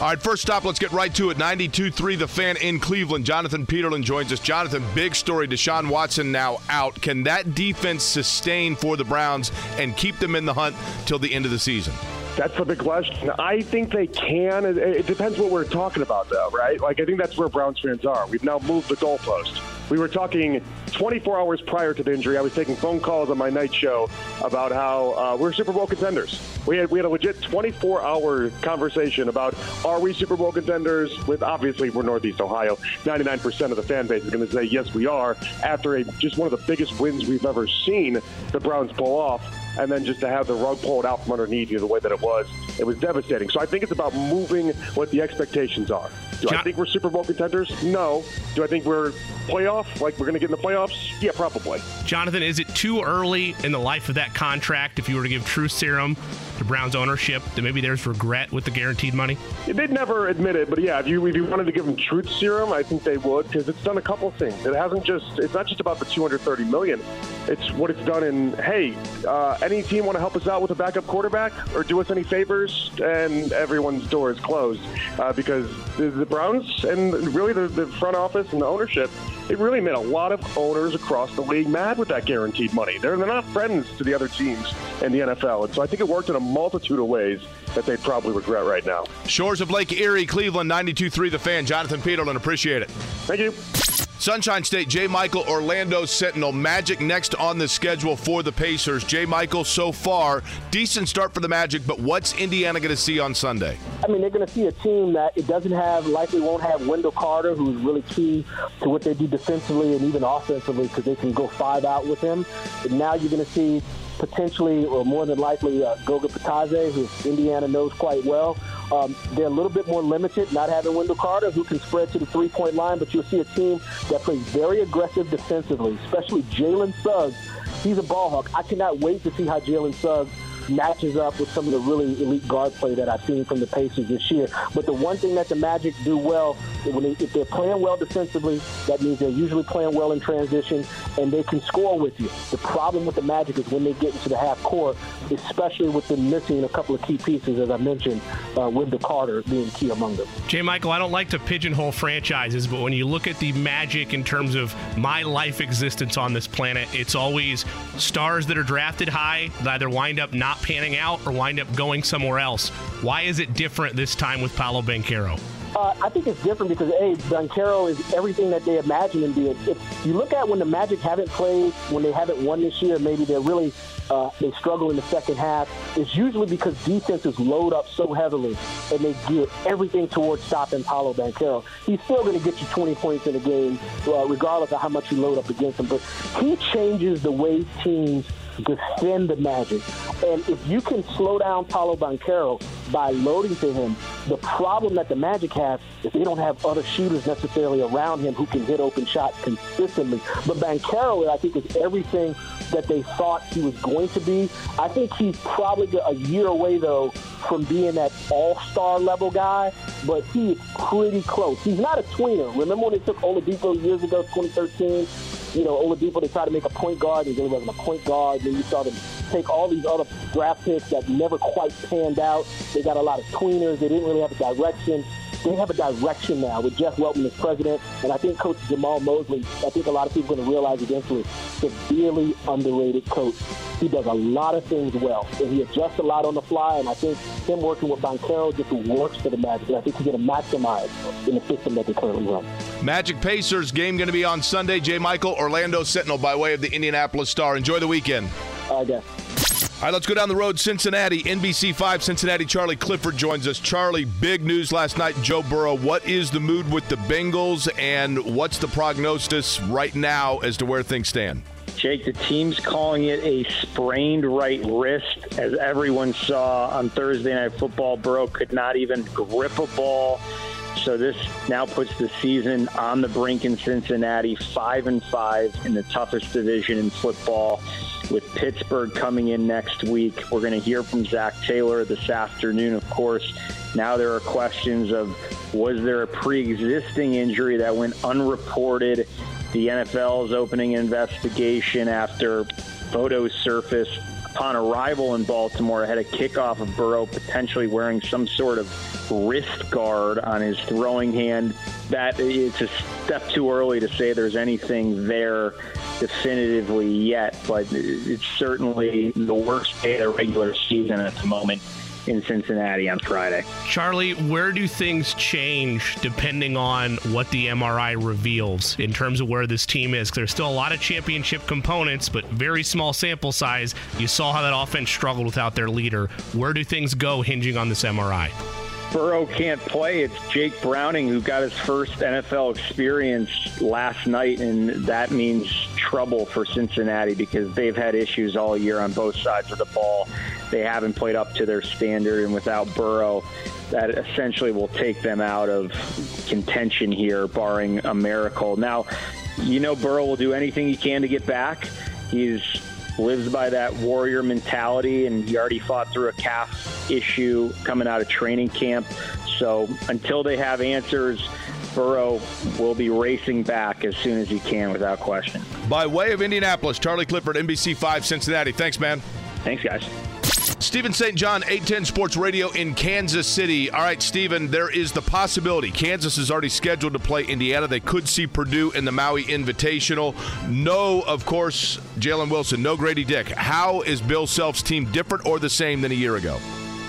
All right, first stop, let's get right to it. 92-3, The Fan in Cleveland. Jonathan Peterlin joins us. Jonathan, big story. Deshaun Watson now out. Can that defense sustain for the Browns and keep them in the hunt till the end of the season? That's the big question. I think they can. It, it depends what we're talking about, though, right? Like, I think that's where Browns fans are. We've now moved the goalpost. We were talking 24 hours prior to the injury. I was taking phone calls on my night show about how uh, we're Super Bowl contenders. We had we had a legit 24 hour conversation about are we Super Bowl contenders? With obviously we're Northeast Ohio. 99% of the fan base is going to say yes, we are. After a just one of the biggest wins we've ever seen the Browns pull off and then just to have the rug pulled out from underneath you the way that it was, it was devastating. So I think it's about moving what the expectations are. Do I think we're Super Bowl contenders? No. Do I think we're playoff? Like we're going to get in the playoffs? Yeah, probably. Jonathan, is it too early in the life of that contract if you were to give true serum to Browns ownership that maybe there's regret with the guaranteed money? They'd never admit it, but yeah, if you if you wanted to give them truth serum, I think they would because it's done a couple things. It hasn't just it's not just about the 230 million. It's what it's done in. Hey, uh, any team want to help us out with a backup quarterback or do us any favors? And everyone's door is closed uh, because the, the Browns and really the, the front office and the ownership. It really made a lot of owners across the league mad with that guaranteed money. They're, they're not friends to the other teams in the NFL. And so I think it worked in a multitude of ways that they'd probably regret right now. Shores of Lake Erie, Cleveland, 92.3 The Fan. Jonathan Peterlin, appreciate it. Thank you. Sunshine State, J. Michael, Orlando Sentinel. Magic next on the schedule for the Pacers. J. Michael, so far, decent start for the Magic, but what's Indiana going to see on Sunday? I mean, they're going to see a team that it doesn't have, likely won't have Wendell Carter, who's really key to what they do defensively and even offensively because they can go five out with him. And now you're going to see potentially, or more than likely, uh, Goga Bitadze, who Indiana knows quite well. Um, they're a little bit more limited, not having Wendell Carter, who can spread to the three-point line, but you'll see a team that plays very aggressive defensively, especially Jalen Suggs. He's a ball hawk. I cannot wait to see how Jalen Suggs matches up with some of the really elite guard play that I've seen from the Pacers this year. But the one thing that the Magic do well, when they, if they're playing well defensively, that means they're usually playing well in transition, and they can score with you. The problem with the Magic is when they get into the half court, especially with them missing a couple of key pieces, as I mentioned, uh, Wendell Carter being key among them. J. Michael, I don't like to pigeonhole franchises, but when you look at the magic in terms of my life existence on this planet, it's always stars that are drafted high that either wind up not panning out or wind up going somewhere else. Why is it different this time with Paolo Banchero? Uh, I think it's different because A, Banchero is everything that they imagine him being. If you look at when the Magic haven't played, when they haven't won this year, maybe they're really uh, they struggle in the second half. It's usually because defenses load up so heavily and they gear everything towards stopping Paolo Banchero. He's still going to get you 20 points in a game, uh, regardless of how much you load up against him. But he changes the way teams defend the Magic. And if you can slow down Paolo Banchero by loading to him, the problem that the Magic have is they don't have other shooters necessarily around him who can hit open shots consistently. But Banchero, I think, is everything that they thought he was going to be. I think he's probably a year away, though, from being that all-star level guy, but he is pretty close. He's not a tweener. Remember when they took Oladipo years ago, 2013? You know, Oladipo, they tried to make a point guard. and He really wasn't a point guard. Then you saw them take all these other draft picks that never quite panned out. They got a lot of tweeners. They didn't really have a direction. They have a direction now with Jeff Weltman as president, and I think Coach Jamahl Mosley. I think a lot of people are going to realize eventually, severely underrated coach. He does a lot of things well, and he adjusts a lot on the fly. And I think him working with Banchero just works for the Magic, and I think he's going to maximize in the system that they currently run. Magic Pacers game going to be on Sunday. J. Michael, Orlando Sentinel by way of the Indianapolis Star. Enjoy the weekend. I guess. All right, let's go down the road. Cincinnati, NBC 5, Cincinnati. Charlie Clifford joins us. Charlie, big news last night. Joe Burrow. What is the mood with the Bengals, and what's the prognosis right now as to where things stand? Jake, the team's calling it a sprained right wrist. As everyone saw on Thursday Night Football, Burrow could not even grip a ball. So this now puts the season on the brink in Cincinnati, five and five in the toughest division in football. With Pittsburgh coming in next week, we're going to hear from Zac Taylor this afternoon. Of course, now there are questions of was there a pre-existing injury that went unreported? The NFL is opening investigation after photos surfaced upon arrival in Baltimore ahead of kickoff of Burrow potentially wearing some sort of wrist guard on his throwing hand. That it's a step too early to say there's anything there definitively yet, but it's certainly the worst day of the regular season at the moment in Cincinnati on Friday. Charlie, where do things change depending on what the MRI reveals in terms of where this team is? There's still a lot of championship components, but very small sample size. You saw how that offense struggled without their leader. Where do things go hinging on this MRI? Burrow can't play. It's Jake Browning who got his first NFL experience last night, and that means trouble for Cincinnati because they've had issues all year on both sides of the ball. They haven't played up to their standard, and without Burrow, that essentially will take them out of contention here, barring a miracle. Now, you know Burrow will do anything he can to get back. He's lives by that warrior mentality, and he already fought through a calf issue coming out of training camp. So until they have answers, Burrow will be racing back as soon as he can, without question. By way of Indianapolis, Charlie Clifford, NBC 5 Cincinnati. Thanks, man. Thanks, guys. Stephen St. John, 810 Sports Radio in Kansas City. All right, Stephen, there is the possibility. Kansas is already scheduled to play Indiana. They could see Purdue in the Maui Invitational. No, of course, Jalen Wilson, no Grady Dick. How is Bill Self's team different or the same than a year ago?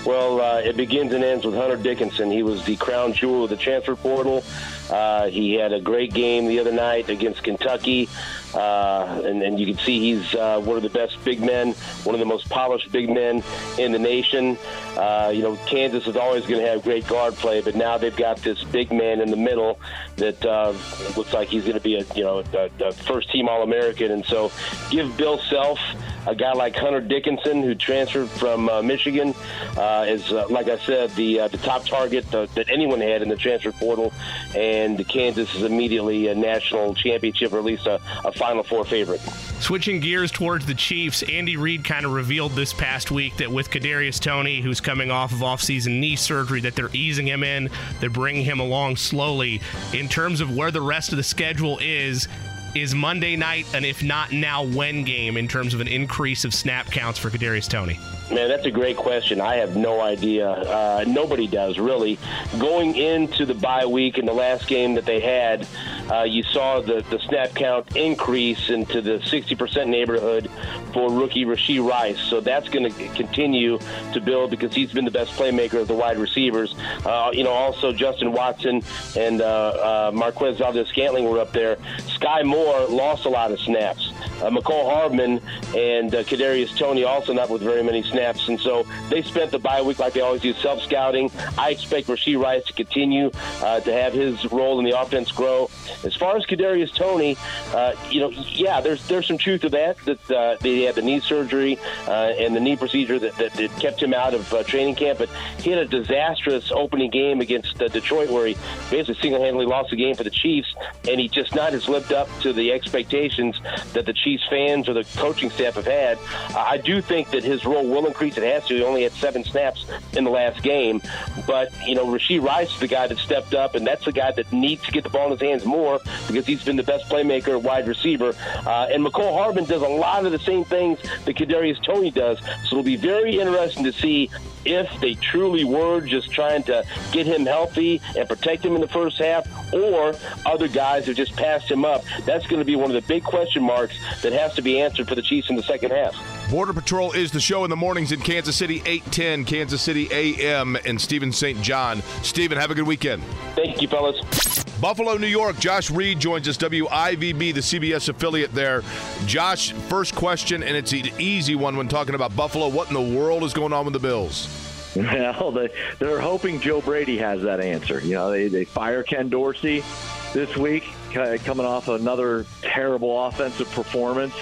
Well, uh, it begins and ends with Hunter Dickinson. He was the crown jewel of the transfer portal. Uh, he had a great game the other night against Kentucky, uh, and, and, you can see he's uh, one of the best big men, one of the most polished big men in the nation. Uh, you know, Kansas is always going to have great guard play, but now they've got this big man in the middle that uh, looks like he's going to be a you know a, a first team All American, and so give Bill Self a guy like Hunter Dickinson, who transferred from uh, Michigan, uh, is uh, like I said, the uh, the top target that anyone had in the transfer portal, and Kansas is immediately a national championship or at least a, a Final Four favorite. Switching gears towards the Chiefs, Andy Reid kind of revealed this past week that with Kadarius Toney, who's coming off of offseason knee surgery, that they're easing him in, they're bringing him along slowly. In terms of where the rest of the schedule is, is Monday night an if not now when game in terms of an increase of snap counts for Kadarius Toney? Man, that's a great question. I have no idea. Uh, nobody does really. Going into the bye week and the last game that they had, uh, you saw the, the snap count increase into the 60% neighborhood for rookie Rashee Rice. So that's going to continue to build because he's been the best playmaker of the wide receivers. Uh, you know, also Justin Watson and uh, uh, Marquez Valdes-Scantling were up there. Sky Moore lost a lot of snaps. Uh, Mecole Hardman and uh, Kadarius Toney also not with very many snaps, and so they spent the bye week like they always do, self scouting. I expect Rashee Rice to continue uh, to have his role in the offense grow. As far as Kadarius Toney, uh, you know, yeah, there's there's some truth to that. That uh, they had the knee surgery uh, and the knee procedure that, that, that kept him out of uh, training camp, but he had a disastrous opening game against uh, Detroit where he basically single-handedly lost the game for the Chiefs, and he just not has lived up to the expectations that the Chiefs fans or the coaching staff have had. I do think that his role will increase. It has to. He only had seven snaps in the last game, but you know, Rashee Rice is the guy that stepped up, and that's the guy that needs to get the ball in his hands more because he's been the best playmaker, wide receiver. Uh, and Mecole Hardman does a lot of the same things that Kadarius Toney does. So it'll be very interesting to see if they truly were just trying to get him healthy and protect him in the first half, or other guys have just passed him up. That's going to be one of the big question marks that has to be answered for the Chiefs in the second half. Border Patrol is the show in the mornings in Kansas City, 810 Kansas City AM, and Stephen St. John. Stephen, have a good weekend. Thank you, fellas. Buffalo, New York. Josh Reed joins us, WIVB, the CBS affiliate there. Josh, first question, and it's an easy one when talking about Buffalo. What in the world is going on with the Bills? *laughs* Well, they, they're hoping Joe Brady has that answer. You know, they, they fire Ken Dorsey this week, coming off another terrible offensive performance.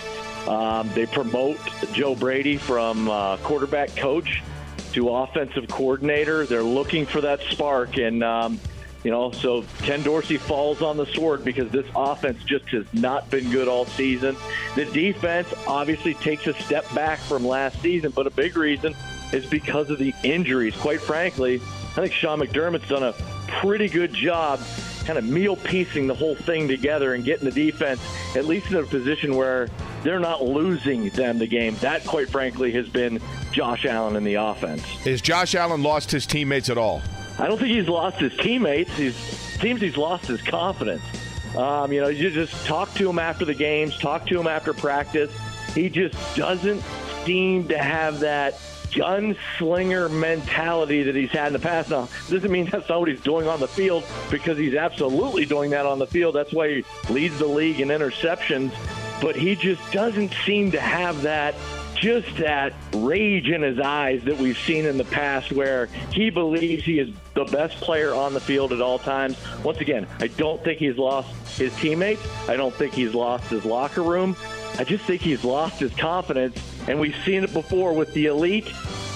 Um, they promote Joe Brady from uh, quarterback coach to offensive coordinator. They're looking for that spark, and um, you know, so Ken Dorsey falls on the sword because this offense just has not been good all season. The defense obviously takes a step back from last season, but a big reason is because of the injuries. Quite frankly, I think Sean McDermott's done a pretty good job kind of meal piecing the whole thing together and getting the defense at least in a position where they're not losing them the game. That, quite frankly, has been Josh Allen in the offense. Is Josh Allen lost his teammates at all? I don't think he's lost his teammates. He seems he's lost his confidence. Um, you know, you just talk to him after the games, talk to him after practice. He just doesn't seem to have that gunslinger mentality that he's had in the past. Now, doesn't mean that's not what he's doing on the field because he's absolutely doing that on the field. That's why he leads the league in interceptions. But he just doesn't seem to have that just that rage in his eyes that we've seen in the past where he believes he is the best player on the field at all times. Once again, I don't think he's lost his teammates. I don't think he's lost his locker room. I just think he's lost his confidence. And we've seen it before with the elite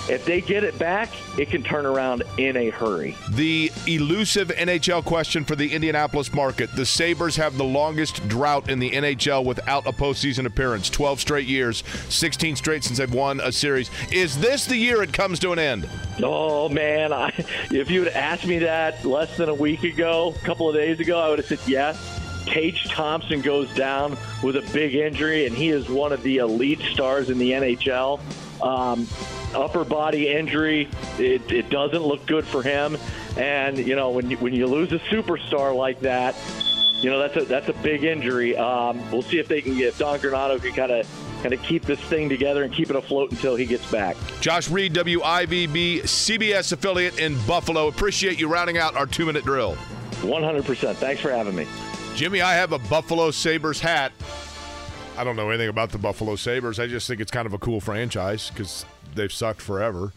if they get it back, it can turn around in a hurry. The elusive NHL question for the Indianapolis market. The Sabres have the longest drought in the NHL without a postseason appearance 12 straight years, 16 straight since they've won a series. Is this the year it comes to an end? Oh, man. I, if you had asked me that less than a week ago, a couple of days ago, I would have said yes. Tage Thompson goes down with a big injury, and he is one of the elite stars in the NHL. Um, upper body injury. It, it doesn't look good for him. And you know, when you, when you lose a superstar like that, you know that's a that's a big injury. Um, we'll see if they can get Don Granato can kind of kind of keep this thing together and keep it afloat until he gets back. Josh Reed, WIVB CBS affiliate in Buffalo. Appreciate you rounding out our two minute drill. 100%. Thanks for having me. Jimmy, I have a Buffalo Sabres hat. I don't know anything about the Buffalo Sabres. I just think it's kind of a cool franchise because they've sucked forever.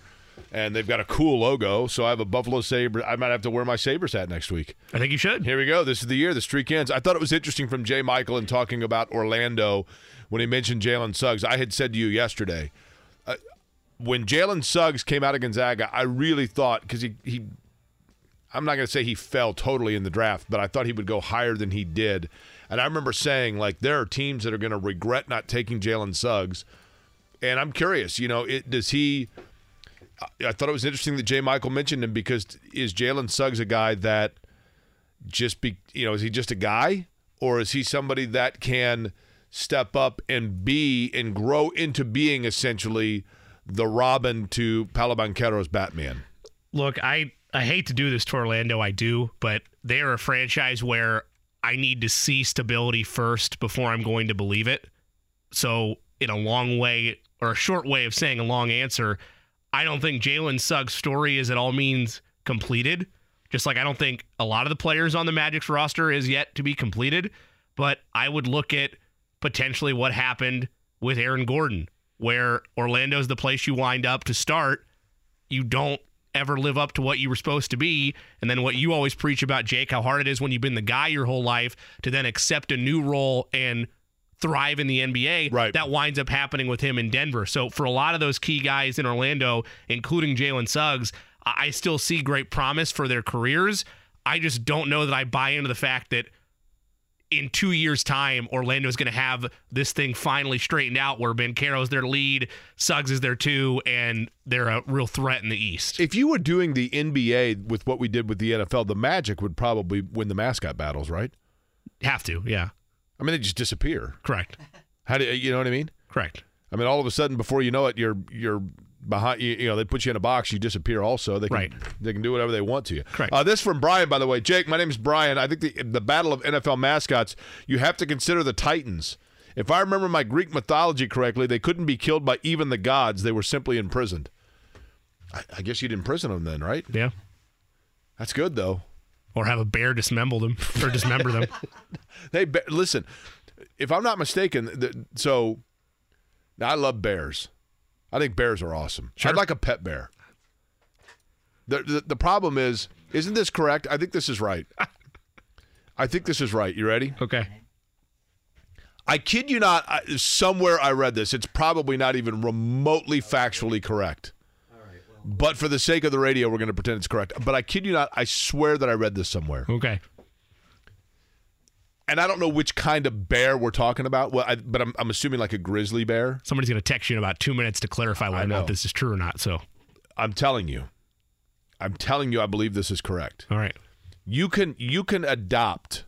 And they've got a cool logo, so I have a Buffalo Sabre. I might have to wear my Sabres hat next week. I think you should. Here we go. This is the year the streak ends. I thought it was interesting from Jay Michael in talking about Orlando when he mentioned Jalen Suggs. I had said to you yesterday, uh, when Jalen Suggs came out of Gonzaga, I really thought because he he, I'm not going to say he fell totally in the draft, but I thought he would go higher than he did. And I remember saying like there are teams that are going to regret not taking Jalen Suggs and I'm curious, you know, it, does he? I thought it was interesting that Jay Michael mentioned him because is Jalen Suggs a guy that just be, you know, is he just a guy or is he somebody that can step up and be and grow into being essentially the Robin to Paolo Banchero's Batman? Look, I I hate to do this to Orlando, I do, but they are a franchise where I need to see stability first before I'm going to believe it. So, in a long way, or a short way of saying a long answer, I don't think Jalen Suggs' story is at all means completed. Just like I don't think a lot of the players on the Magic's roster is yet to be completed. But I would look at potentially what happened with Aaron Gordon, where Orlando's the place you wind up to start. You don't ever live up to what you were supposed to be. And then what you always preach about, Jake, how hard it is when you've been the guy your whole life to then accept a new role and thrive in the NBA. Right. That winds up happening with him in Denver. So for a lot of those key guys in Orlando, including Jalen Suggs, I still see great promise for their careers. I just don't know that I buy into the fact that in two years' time, Orlando is going to have this thing finally straightened out where Banchero's their lead, Suggs is their two, and they're a real threat in the East. If you were doing the NBA with what we did with the NFL, the Magic would probably win the mascot battles, right? Have to, yeah. I mean, they just disappear. Correct. How do you know what I mean? Correct. I mean, all of a sudden, before you know it, you're you're behind you, you know they put you in a box, you disappear. Also, they can Right. they can do whatever they want to you. Correct. Uh, this from Brian, by the way. Jake, my name is Brian. I think the the battle of NFL mascots, you have to consider the Titans. If I remember my Greek mythology correctly, they couldn't be killed by even the gods. They were simply imprisoned. I, I guess you'd imprison them then, right? Yeah. That's good though. Or have a bear dismember them or dismember them. *laughs* They be- listen. If I'm not mistaken, the, so I love bears. I think bears are awesome. I'd like a pet bear. The, the the problem is, isn't this correct? I think this is right. I think this is right. You ready? Okay. I kid you not. I, somewhere I read this. It's probably not even remotely factually correct. But for the sake of the radio, we're going to pretend it's correct. But I kid you not. I swear that I read this somewhere. Okay. And I don't know which kind of bear we're talking about. Well, I, but I'm, I'm assuming like a grizzly bear. Somebody's going to text you in about two minutes to clarify whether or not this is true or not. So, I'm telling you. I'm telling you I believe this is correct. all right. You can you can adopt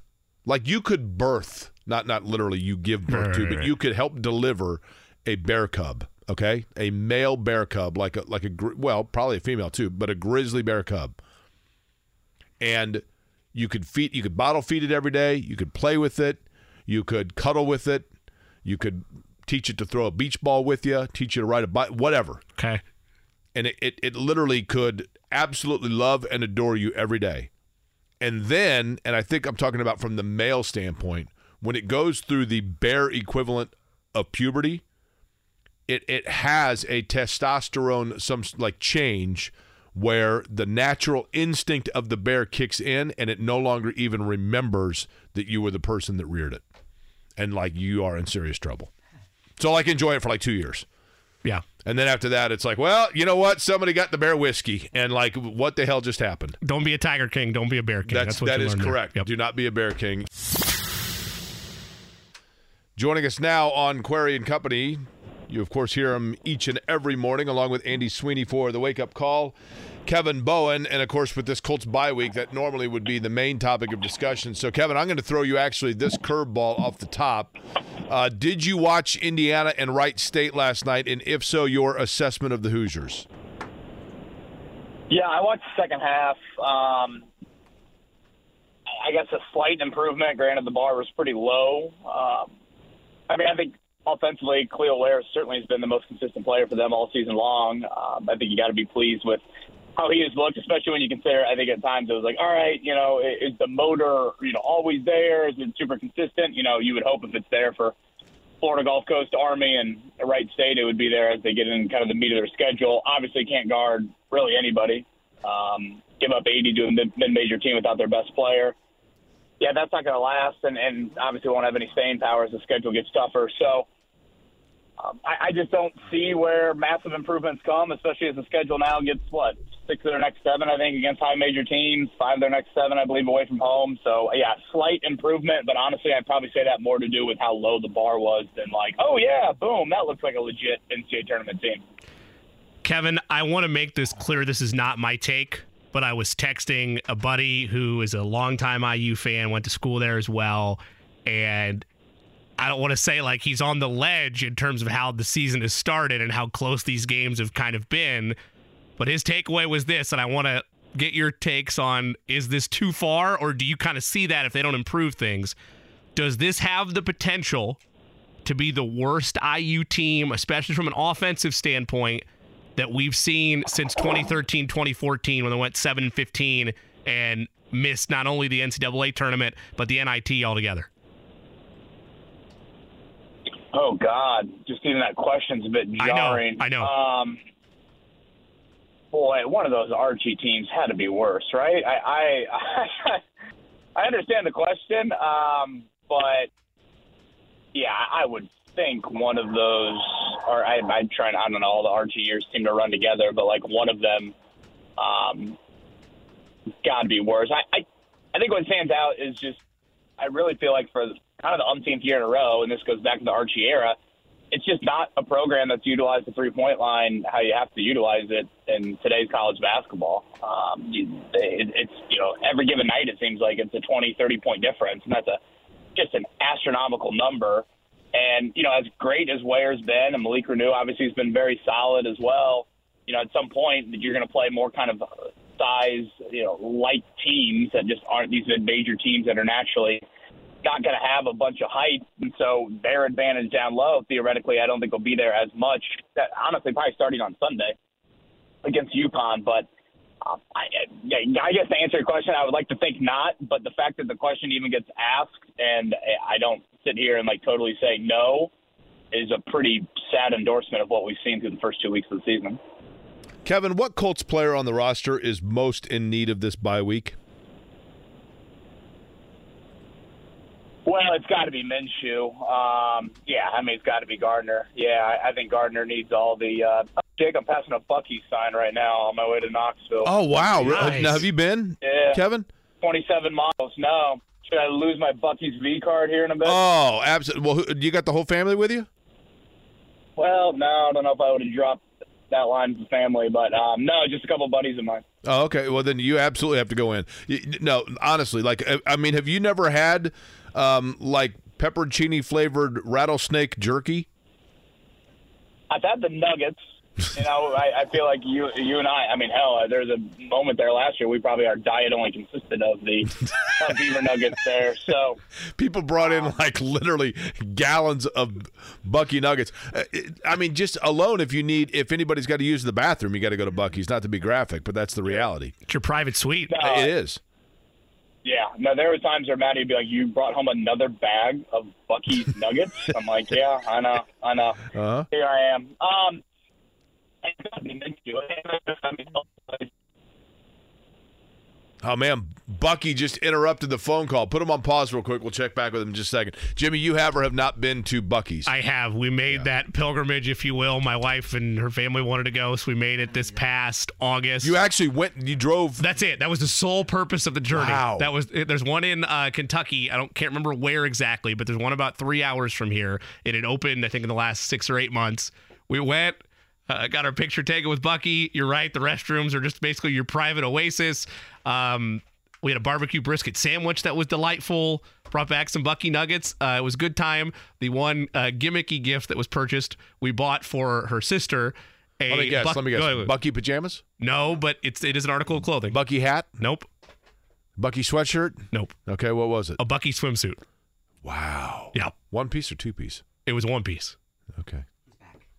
like you could birth, not not literally you give birth Right, to, right, but right. you could help deliver a bear cub, okay? A male bear cub like a like a well, probably a female too, but a grizzly bear cub. And you could feed you could bottle feed it every day, you could play with it, you could cuddle with it, you could teach it to throw a beach ball with you, teach you to ride a bike, whatever Okay. and it, it, it literally could absolutely love and adore you every day. And then, and I think I'm talking about from the male standpoint, when it goes through the bear equivalent of puberty, it it has a testosterone some like change where the natural instinct of the bear kicks in and it no longer even remembers that you were the person that reared it. And like you are in serious trouble. So like enjoy it for like 2 years. Yeah. And then after that, it's like, well, you know what? Somebody got the bear whiskey, and like, what the hell just happened? Don't be a Tiger King. Don't be a Bear King. That's, That's, what that you is correct. Yep. Do not be a bear king. Joining us now on Query and Company, you of course hear him each and every morning, along with Andy Sweeney for the wake up call. Kevin Bowen, and of course, with this Colts bye week, that normally would be the main topic of discussion. So, Kevin, I'm going to throw you actually this curveball off the top. Uh, did you watch Indiana and Wright State last night? And if so, your assessment of the Hoosiers? Yeah, I watched the second half. Um, I guess a slight improvement. Granted, the bar was pretty low. Um, I mean, I think offensively, Kel'el Ware certainly has been the most consistent player for them all season long. Um, I think you got to be pleased with how he has looked, especially when you consider. I think at times it was like, all right, you know, is the motor, you know, always there? Is it been super consistent? You know, you would hope if it's there for Florida Gulf Coast Army and Wright State, it would be there as they get in kind of the meat of their schedule. Obviously, can't guard really anybody. Um, give up 80 to a mid- mid-major team without their best player. Yeah, that's not going to last, and, and obviously won't have any staying power as the schedule gets tougher. So um, I, I just don't see where massive improvements come, especially as the schedule now gets what six of their next seven, I think, against high major teams, five of their next seven, I believe, away from home. So yeah, slight improvement, but honestly, I'd probably say that more to do with how low the bar was than like, oh yeah, boom, that looks like a legit NCAA tournament team. Kevin, I want to make this clear. This is not my take, but I was texting a buddy who is a longtime IU fan, went to school there as well, and I don't want to say like he's on the ledge in terms of how the season has started and how close these games have kind of been. But his takeaway was this, and I want to get your takes on is this too far, or do you kind of see that if they don't improve things? Does this have the potential to be the worst IU team, especially from an offensive standpoint, that we've seen since 2013 2014 when they went 7 15 and missed not only the NCAA tournament, but the NIT altogether? Oh God, just even that question's a bit jarring. I know. I know. Um, boy, one of those Archie teams had to be worse, right? I I, *laughs* I understand the question, um, but yeah, I would think one of those, or I, I'm trying. I don't know. All the Archie years seem to run together, but like one of them, um, got to be worse. I, I I think what stands out is just I really feel like for kind of the umpteenth year in a row, and this goes back to the Archie era, it's just not a program that's utilized the three point line how you have to utilize it in today's college basketball. Um, it, it's, you know, every given night it seems like it's a 20, 30 point difference, and that's a just an astronomical number. And, you know, as great as Ware's been, and Malik Reneau obviously has been very solid as well, you know, at some point that you're going to play more kind of size, you know, light teams that just aren't these major teams that are naturally not going to have a bunch of height, and so their advantage down low, theoretically, I don't think will be there as much. That honestly, probably starting on Sunday against UConn, but. Uh, I, I guess to answer your question, I would like to think not, but the fact that the question even gets asked and I don't sit here and like totally say no is a pretty sad endorsement of what we've seen through the first two weeks of the season. Kevin, what Colts player on the roster is most in need of this bye week? Well, it's got to be Minshew. Um, yeah, I mean, it's got to be Gardner. Yeah, I, I think Gardner needs all the. Uh, Jake, I'm passing a Buc-ee sign right now on my way to Knoxville. Oh wow! Nice. Now, have you been, Yeah. Kevin? 27 miles. No. Should I lose my Buc-ee's V card here in a bit? Oh, absolutely. Well, who, you got the whole family with you? well, no, I don't know if I would have dropped that line to family, but um, no, just a couple buddies of mine. Oh, okay. Well, then you absolutely have to go in. You- No, honestly, like I- I mean, have you never had um, like pepperoncini flavored rattlesnake jerky? I've had the Nuggets. You know, I, I feel like you, you and I. I mean, hell, there's a moment there last year. We probably our diet only consisted of the of *laughs* beaver nuggets there. So People brought in like literally gallons of Buc-ee nuggets. Uh, I mean, just alone, if you need, if anybody's got to use the bathroom, you got to go to Buc-ee's. Not to be graphic, but that's the reality. It's your private suite. uh, it is. Yeah, no, there were times where Maddie would be like, "You brought home another bag of Buc-ee's nuggets." *laughs* I'm like, "Yeah, I know, I know. Uh-huh. Here I am." Um, I mean, Oh man, Buc-ee just interrupted the phone call. Put him on pause real quick. We'll check back with him in just a second. Jimmy, you have or have not been to Buc-ee's? I have. We made that pilgrimage, if you will. My wife and her family wanted to go, so we made it this past August. you actually went. You drove. That's it. That was the sole purpose of the journey. Wow. That was. There's one in uh, Kentucky. I don't can't remember where exactly, but there's one about three hours from here. It had opened, I think, in the last six or eight months. We went. Uh, got our picture taken with Buc-ee. You're right. The restrooms are just basically your private oasis. Um, we had a barbecue brisket sandwich that was delightful. Brought back some Buc-ee nuggets. Uh, it was a good time. The one uh, gimmicky gift that was purchased, we bought for her sister. A let me guess. Buck- let me guess. Buc-ee pajamas. No, but it's it is an article of clothing. Buc-ee hat. Nope. Buc-ee sweatshirt. Nope. Okay, what was it? A Buc-ee swimsuit. Wow. Yeah. One piece or two piece? It was one piece. Okay.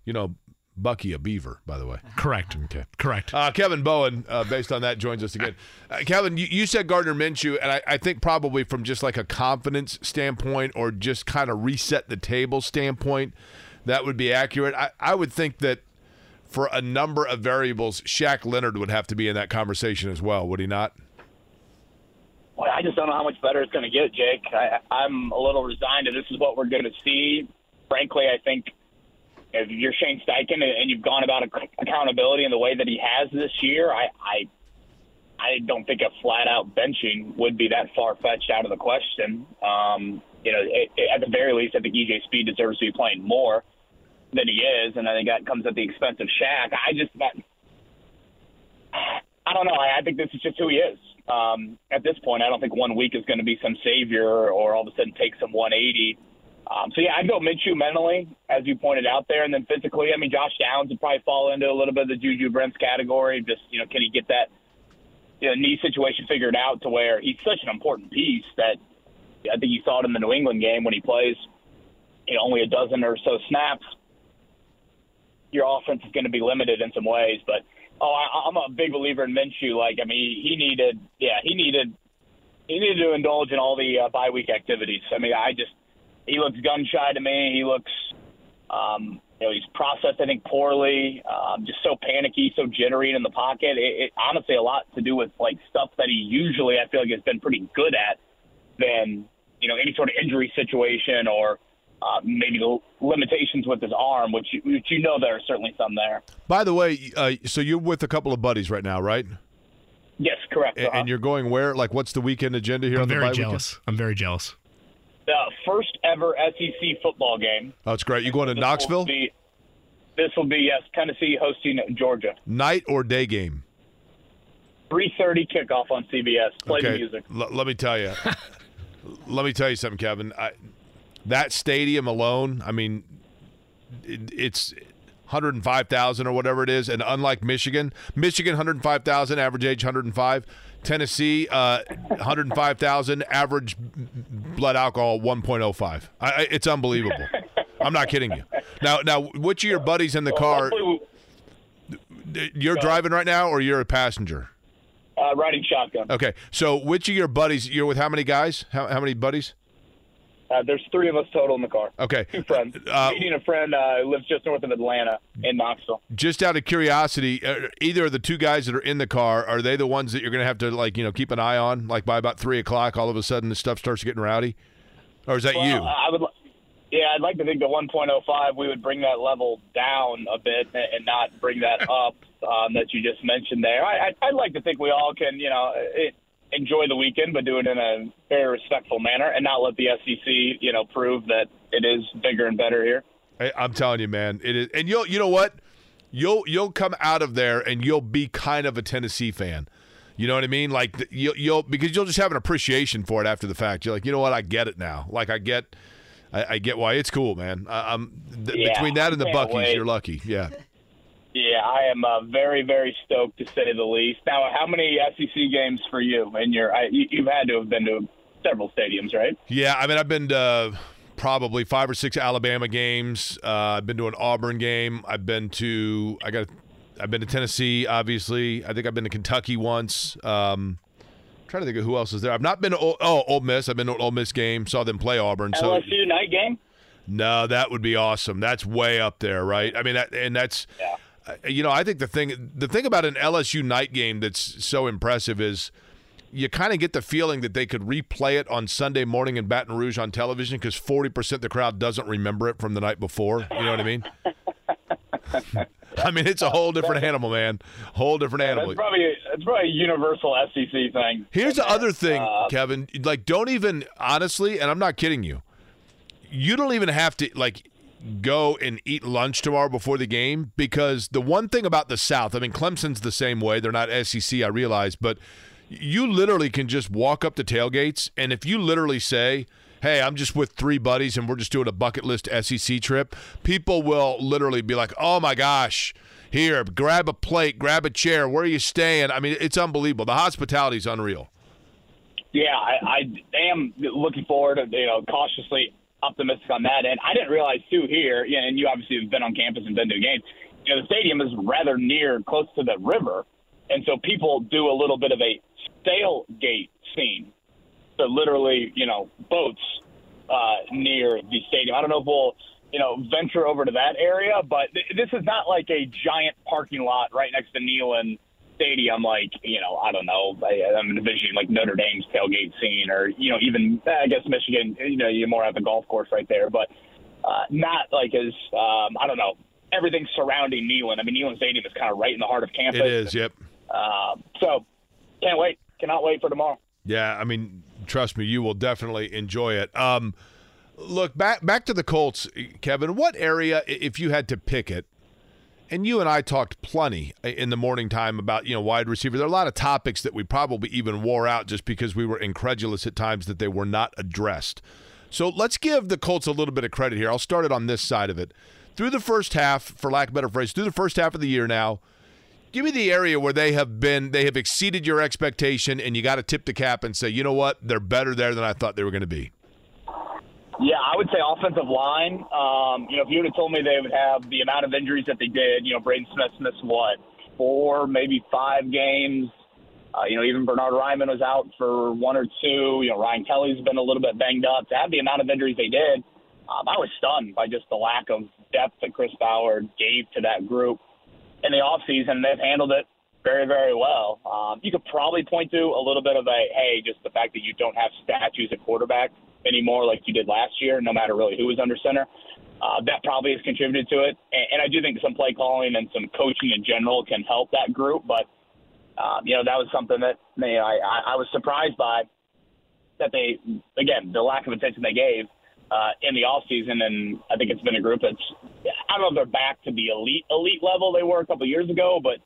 You know, Buc-ee a beaver, by the way. *laughs* Correct. Okay. Correct. Uh, Kevin Bowen, uh, based on that, joins us again. *laughs* Uh, Kevin, you, you said Gardner Minshew, and I, I think probably from just like a confidence standpoint or just kind of reset the table standpoint, that would be accurate. I, I would think that for a number of variables, Shaq Leonard would have to be in that conversation as well, would he not? Well, I just don't know how much better it's going to get, Jake. I, I'm a little resigned to this is what we're going to see. Frankly, I think if you're Shane Steichen and you've gone about accountability in the way that he has this year, I, I, I don't think a flat-out benching would be that far-fetched out of the question. Um, you know, it, it, at the very least, I think EJ Speed deserves to be playing more than he is, and I think that comes at the expense of Shaq. I just, that, I don't know. I, I think this is just who he is. Um, at this point, I don't think one week is going to be some savior or all of a sudden take some 180. Um, so yeah, I'd go Minshew mentally, as you pointed out there, and then physically. I mean, Josh Downs would probably fall into a little bit of the Juju Brents category. Just you know, can he get that you know, knee situation figured out to where he's such an important piece that I think you saw it in the New England game when he plays you know only a dozen or so snaps. Your offense is going to be limited in some ways, but oh, I, I'm a big believer in Minshew. Like, I mean, he needed, yeah, he needed, he needed to indulge in all the uh, bye week activities. I mean, I just, he looks gun shy to me. He looks, um, you know, he's processed, I think, poorly. Um, just so panicky, so jittery in the pocket. It, it honestly a lot to do with like stuff that he usually, I feel like, has been pretty good at than you know any sort of injury situation or. Uh, maybe the limitations with his arm, which you, which you know there are certainly some there. By the way, uh, so you're with a couple of buddies right now, right? Yes, correct. And, and you're going where? Like, what's the weekend agenda here I'm on very bye jealous. I'm very jealous. The first ever SEC football game. Oh, great. You going to This will Knoxville? be- this will be yes, Tennessee hosting Georgia. Night or day game? Three thirty kickoff on CBS. Play the music. L- let me tell you. *laughs* let me tell you something, Kevin. I, that stadium alone. I mean, it, it's 105,000 or whatever it is. And unlike Michigan, Michigan 105,000, average age 105. Tennessee, uh, 105,000, average blood alcohol 1.05. I, I, it's unbelievable. I'm not kidding you. Now, now, which of your buddies in the car? You're driving right now, or you're a passenger? Uh, riding shotgun. Okay, so which of your buddies? You're with how many guys? How, how many buddies? Uh, there's three of us total in the car. Okay. Two friends. Uh, Meeting a friend uh, who lives just north of Atlanta in Knoxville. Just out of curiosity, uh, either of the two guys that are in the car are they the ones that you're going to have to like you know keep an eye on? Like by about three o'clock, all of a sudden the stuff starts getting rowdy, or is that well, you? I would. Yeah, I'd like to think the 1.05 we would bring that level down a bit and not bring that up um, that you just mentioned there. I, I'd like to think we all can, you know, it, enjoy the weekend, but do it in a very respectful manner and not let the SEC, you know, prove that it is bigger and better here. I, I'm telling you, man, it is, and you'll you know what, you'll you'll come out of there and you'll be kind of a Tennessee fan. You know what I mean? Like you'll, you'll because you'll just have an appreciation for it after the fact. You're like, you know what, I get it now. Like I get, I, I get why it's cool, man. I, I'm th- Yeah, between that and the I Buc-ee's, wait. you're lucky. Yeah. *laughs* Yeah, I am uh, very, very stoked to say the least. Now, how many SEC games for you? And you're, I, you, you've had to have been to several stadiums, right? Yeah, I mean, I've been to probably five or six Alabama games. Uh, I've been to an Auburn game. I've been to I got I've been to Tennessee. Obviously, I think I've been to Kentucky once. Um, trying to think of who else is there. I've not been to oh Ole Miss. I've been to an Ole Miss game. Saw them play Auburn. So LSU night game. no, that would be awesome. That's way up there, right? I mean, that and that's uh, you know, I think the thing the thing about an LSU night game that's so impressive is you kind of get the feeling that they could replay it on Sunday morning in Baton Rouge on television because 40% of the crowd doesn't remember it from the night before. You know what I mean? I mean, it's a whole different animal, man. Whole different animal. That's probably that's probably a universal SEC thing. Here's the other thing, Uh, Kevin. Like, don't even honestly, and I'm not kidding you. You don't even have to like go and eat lunch tomorrow before the game because the one thing about the South, I mean, Clemson's the same way. They're not SEC, I realize, but you literally can just walk up to tailgates, and if you literally say, "Hey, I'm just with three buddies, and we're just doing a bucket list SEC trip," people will literally be like, "Oh my gosh." Here, grab a plate, grab a chair. Where are you staying? I mean, it's unbelievable. The hospitality is unreal. Yeah, I, I am looking forward. To, you know, cautiously optimistic on that end. I didn't realize too here, and you obviously have been on campus and been to games. You know, the stadium is rather near, close to the river, and so people do a little bit of a sailgate scene. So literally, you know, boats uh, near the stadium. I don't know if we'll, you know, venture over to that area, but th- this is not like a giant parking lot right next to Neyland Stadium, like you know, I don't know. I, I'm envisioning like Notre Dame's tailgate scene, or you know, even I guess Michigan. You know, you're more at the golf course right there, but uh, not like as um, I don't know everything surrounding Neyland. I mean, Neyland Stadium is kind of right in the heart of campus. It is, yep. Um, so can't wait. Cannot wait for tomorrow. Yeah, I mean, trust me, you will definitely enjoy it. Um, look back back to the Colts, Kevin. What area, if you had to pick it, and you and I talked plenty uh, in the morning time about you know wide receiver. There are a lot of topics that we probably even wore out just because we were incredulous at times that they were not addressed. So let's give the Colts a little bit of credit here. I'll start it on this side of it. Through the first half, for lack of better phrase, through the first half of the year now, give me the area where they have been they have exceeded your expectation and you got to tip the cap and say you know what they're better there than i thought they were going to be Yeah, I would say offensive line. Um, you know, if you would have told me they would have the amount of injuries that they did, you know, Braden Smith missed what four, maybe five games. Uh, you know, even Bernhard Raimann was out for one or two. You know, Ryan Kelly's been a little bit banged up. To have the amount of injuries they did, um, I was stunned by just the lack of depth that Chris Ballard gave to that group in the offseason. They've handled it very, very well. Um, you could probably point to a little bit of a, hey, just the fact that you don't have statues at quarterback anymore like you did last year, no matter really who was under center. Uh, that probably has contributed to it. And, and I do think some play calling and some coaching in general can help that group. But, um, you know, that was something that you know, I, I, I was surprised by that they, again, the lack of attention they gave uh, in the offseason. And I think it's been a group that's, I don't know if they're back to the elite, elite level they were a couple years ago, but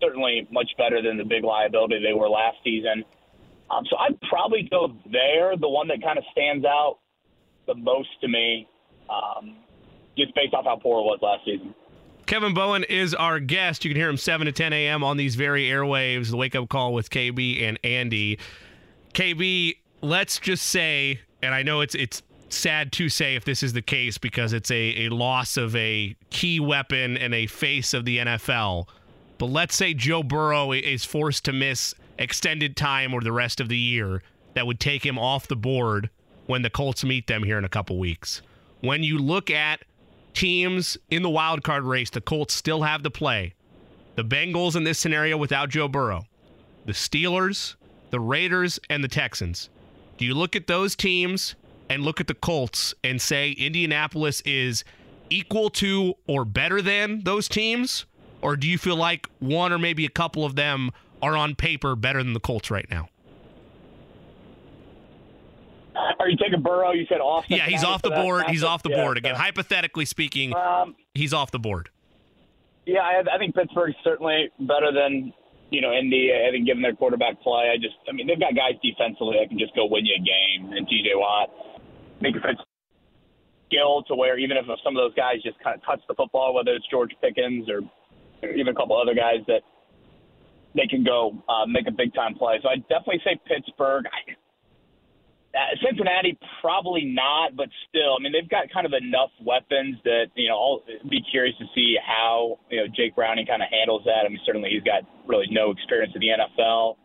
certainly much better than the big liability they were last season. Um, so I'd probably go there, the one that kind of stands out the most to me, um, just based off how poor it was last season. Kevin Bowen is our guest. You can hear him 7 to 10 a.m. on these very airwaves, the wake up call with KB and Andy. KB, let's just say, and I know it's it's sad to say if this is the case because it's a, a loss of a key weapon and a face of the NFL. But let's say Joe Burrow is forced to miss extended time or the rest of the year that would take him off the board when the Colts meet them here in a couple weeks. When you look at teams in the wild card race, the Colts still have to play. The Bengals in this scenario without Joe Burrow, the Steelers, the Raiders, and the Texans. Do you look at those teams and look at the Colts and say Indianapolis is equal to or better than those teams? Or do you feel like one or maybe a couple of them are on paper better than the Colts right now? Are you taking Burrow? You said off. Yeah, he's off the board. He's off the board again. Hypothetically speaking, um, he's off the board. Yeah, I, I think Pittsburgh's certainly better than you know Indy. I think given their quarterback play, I just I mean they've got guys defensively that can just go win you a game. And T.J. Watt, make Fitz skill to where even if some of those guys just kind of touch the football, whether it's George Pickens or even a couple other guys that they can go uh, make a big time play. So I definitely say Pittsburgh. I, uh, Cincinnati probably not, but still, I mean they've got kind of enough weapons that you know I'll be curious to see how you know Jake Browning kind of handles that. I mean certainly he's got really no experience in the NFL,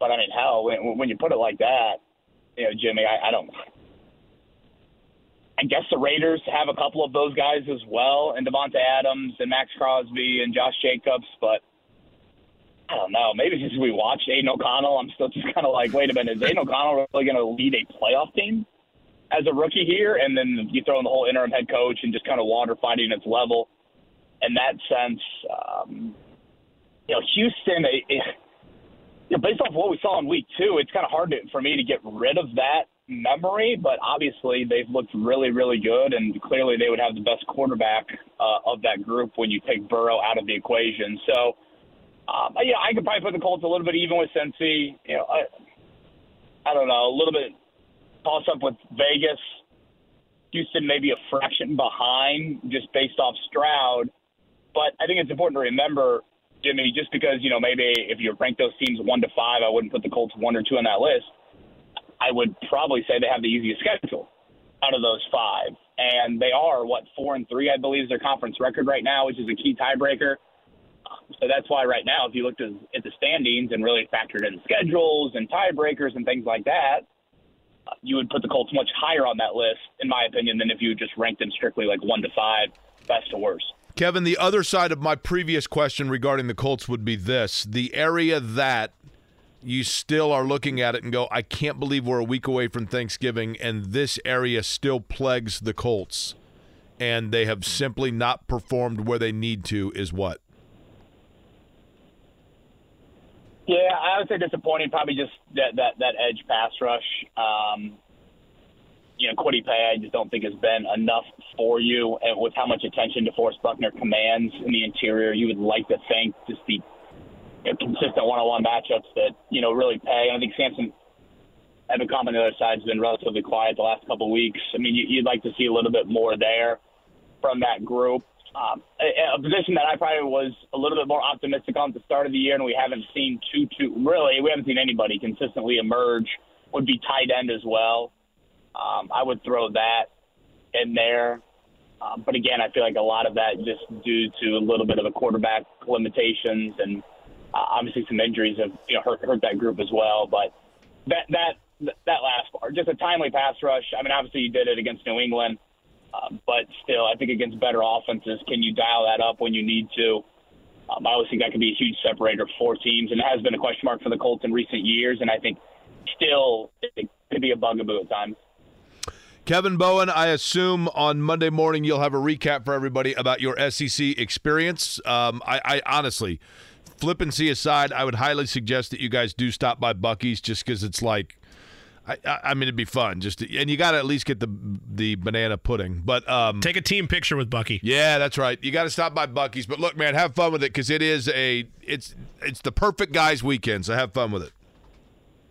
but I mean hell when, when you put it like that, you know Jimmy, I, I don't. I guess the Raiders have a couple of those guys as well, and Davante Adams and Maxx Crosby and Josh Jacobs, but I don't know. Maybe since we watched Aidan O'Connell, I'm still just kind of like, wait a minute, is Aidan O'Connell really going to lead a playoff team as a rookie here? And then you throw in the whole interim head coach and just kind of water finding its level. In that sense, um, you know, Houston, it, it, you know, based off what we saw in week two, it's kind of hard to, for me to get rid of that memory. But obviously, they've looked really, really good, and clearly they would have the best quarterback uh, of that group when you take Burrow out of the equation. So um, yeah, I could probably put the Colts a little bit even with Cincy. You know, I, I don't know, a little bit toss up with Vegas. Houston maybe a fraction behind just based off Stroud. But I think it's important to remember, Jimmy, just because, you know, maybe if you rank those teams one to five, I wouldn't put the Colts one or two on that list. I would probably say they have the easiest schedule out of those five. And they are, what, four and three, I believe, is their conference record right now, which is a key tiebreaker. So that's why right now, if you looked at, the standings and really factored in schedules and tiebreakers and things like that, you would put the Colts much higher on that list, in my opinion, than if you just ranked them strictly like one to five, best to worst. Kevin, the other side of my previous question regarding the Colts would be this the area that you still are looking at it and go, I can't believe we're a week away from Thanksgiving, and this area still plagues the Colts, and they have simply not performed where they need to, is what? Yeah, I would say disappointing. Probably just that that that edge pass rush. Um, you know, Kwity Paye, I just don't think has been enough for you. And with how much attention DeForest Buckner commands in the interior, you would like to think just the you know, consistent one-on-one matchups that you know really pay. And I think Samson Ebukam on the other side has been relatively quiet the last couple of weeks. I mean, you, you'd like to see a little bit more there from that group. Um, a, a, position that I probably was a little bit more optimistic on at the start of the year, and we haven't seen too, too really, we haven't seen anybody consistently emerge, would be tight end as well. Um, I would throw that in there. Um, but again, I feel like a lot of that just due to a little bit of the quarterback limitations and uh, obviously some injuries have you know hurt, hurt that group as well. But that that that last part, just a timely pass rush. I mean, obviously you did it against New England. Um, but still, I think against better offenses, can you dial that up when you need to? Um, I always think that can be a huge separator for teams, and it has been a question mark for the Colts in recent years. And I think still it could be a bugaboo at times. Kevin Bowen, I assume on Monday morning you'll have a recap for everybody about your SEC experience. Um, I, I honestly, flippancy aside, I would highly suggest that you guys do stop by Buc-ee's just because it's like I, I, mean, it'd be fun. Just to, and you got to at least get the the banana pudding. But um, take a team picture with Buc-ee. Yeah, that's right. You got to stop by Buc-ee's. But look, man, have fun with it because it is a it's it's the perfect guys' weekend. So have fun with it.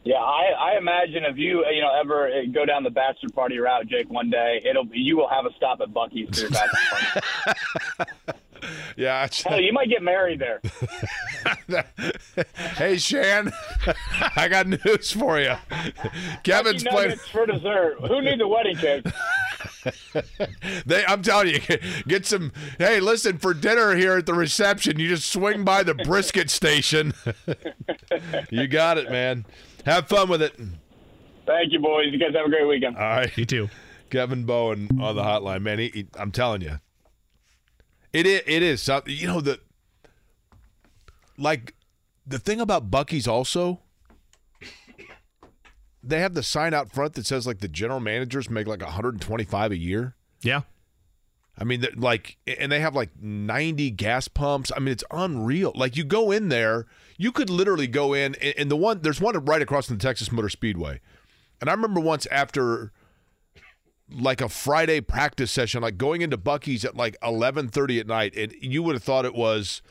Yeah, I, I imagine if you you know ever go down the bachelor party route, Jake, one day it'll you will have a stop at Buc-ee's for your bachelor party. *laughs* Yeah. it's- oh, Hell, you might get married there. *laughs* hey, Shan, *laughs* I got news for you. Kevin's Chicken playing. nuggets for dessert. Who needs a wedding cake? *laughs* They, I'm telling you, get some. Hey, listen for dinner here at the reception. You just swing by the brisket station. you got it, man. Have fun with it. Thank you, boys. You guys have a great weekend. All right, You too. Kevin Bowen on the hotline, man. He, he- I'm telling you, it is. It is something. You know the like the thing about Buc-ee's also. They have the sign out front that says like the general managers make like 125 a year. Yeah. I mean, like, and they have like 90 gas pumps. I mean, it's unreal. Like, you go in there, you could literally go in, and, and the one, there's one right across from the Texas Motor Speedway. And I remember once after like a Friday practice session, like going into Buc-ee's at like 11:30 at night, and you would have thought it was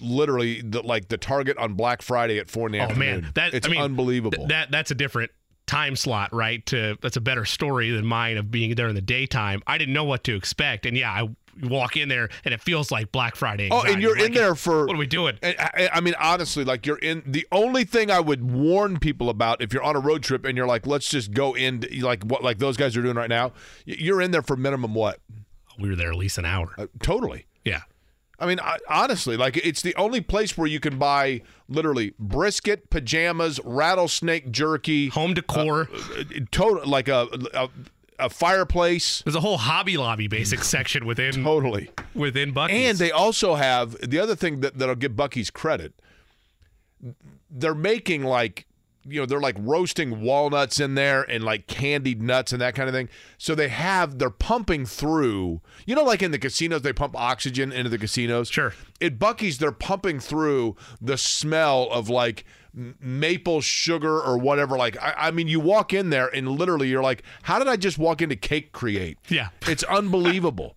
literally the, like the Target on Black Friday at four in the Oh afternoon. man, that it's I mean, unbelievable. th- that that's a different time slot, right? To that's a better story than mine of being there in the daytime. I didn't know what to expect, and yeah, I walk in there and it feels like Black Friday. Oh, and you're in there for What are we doing? I, I mean, honestly, like you're in. The only thing I would warn people about if you're on a road trip and you're like, let's just go in, like what, like those guys are doing right now. You're in there for minimum what? We were there at least an hour. Uh, totally. Yeah. I mean, I, honestly, like it's the only place where you can buy literally brisket, pajamas, rattlesnake jerky, home decor, uh, total like a, a a fireplace. There's a whole Hobby Lobby basic *laughs* section within totally within Buc-ee's. And they also have the other thing that, that'll give Buc-ee's credit. They're making like you know they're like roasting walnuts in there and like candied nuts and that kind of thing. So they have they're pumping through. You know, like in the casinos, they pump oxygen into the casinos. Sure. At Buc-ee's, they're pumping through the smell of like maple sugar or whatever. Like I, I mean, you walk in there and literally you're like, how did I just walk into Cake Create? Yeah. *laughs* It's unbelievable.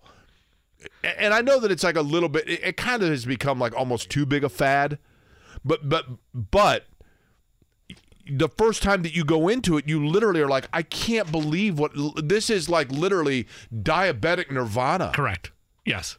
And I know that it's like a little bit. It, it kind of has become like almost too big a fad, but but but the first time that you go into it, you literally are like, I can't believe what this is like. Literally diabetic nirvana. Correct. Yes.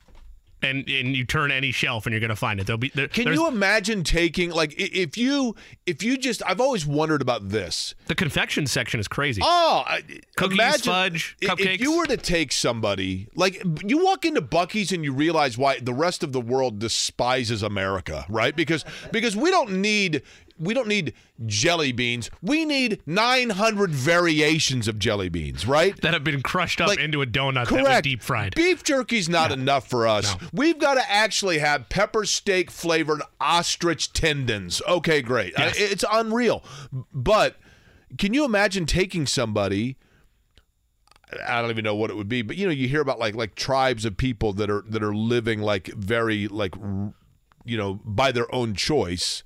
And and you turn any shelf and you're gonna find it. There'll be there, Can you imagine taking like if you if you just I've always wondered about this. the confection section is crazy. Oh, I- Cookies, imagine fudge, cupcakes. If you were to take somebody like you walk into Buc-ee's and you realize why the rest of the world despises America, right? Because because we don't need we don't need jelly beans. We need 900 variations of jelly beans, right? that have been crushed up Like, into a donut that was Correct. deep fried. Beef jerky's not enough for us. We've got to actually have pepper steak flavored ostrich tendons. Okay, great. I- Yes. it's unreal. But can you imagine taking somebody? I don't even know what it would be, but you know, you hear about like like tribes of people that are that are living like very like you know by their own choice,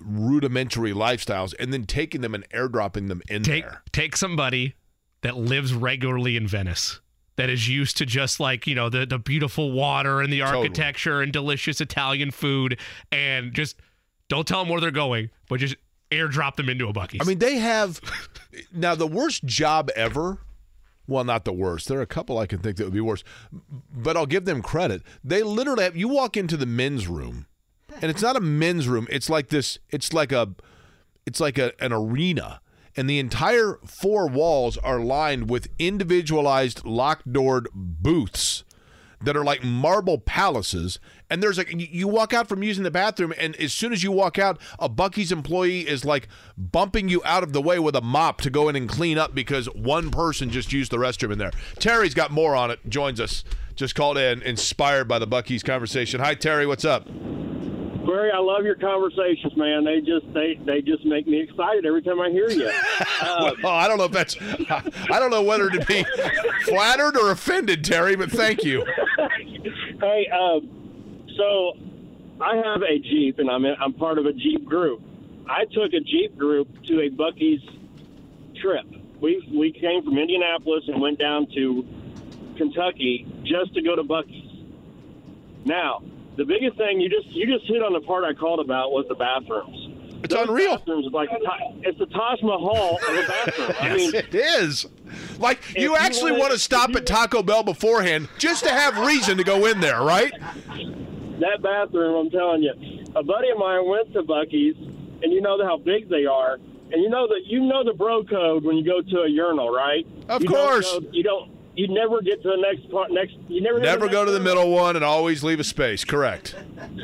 rudimentary lifestyles, and then taking them and airdropping them in take there. take somebody that lives regularly in Venice that is used to just like you know the the beautiful water and the Totally. architecture and delicious Italian food and just don't tell them where they're going, but just airdrop them into a Buc-ee's. I mean, they have now the worst job ever. Well, not the worst. There are a couple I can think that would be worse, but I'll give them credit. They literally have. You walk into the men's room, and it's not a men's room. It's like this. It's like a. It's like a, an arena, and the entire four walls are lined with individualized locked doored booths that are like marble palaces. And there's like you- you walk out from using the bathroom, and as soon as you walk out, a Buc-ee's employee is like bumping you out of the way with a mop to go in and clean up because one person just used the restroom in there. Terry's got more on it. Joins us. Just called in, inspired by the Buc-ee's conversation. Hi, Terry. What's up? Barry, I love your conversations, man. They just they they just make me excited every time I hear you. *laughs* Uh, well, I don't know if that's. I don't know whether to be flattered or offended, Terry, but thank you. *laughs* hey, um, so I have a Jeep, and I'm in, I'm part of a Jeep group. I took a Jeep group to a Buc-ee's trip. We we came from Indianapolis and went down to Kentucky just to go to Buc-ee's. Now, the biggest thing you just you just hit on the part I called about was the bathrooms. It's Those unreal. Bathrooms, like it's the Taj Mahal of a bathroom. I mean, it is. Like you you actually wanna- want to stop at Taco Bell beforehand just to have reason to go in there, right? that bathroom, I'm telling you, a buddy of mine went to Buc-ee's, and you know how big they are, and you know that you know the bro code when you go to a urinal, right? Of You don't course. go- you don't. You never get to the next part. Next, you never. Never go to the middle one and always leave a space. Correct.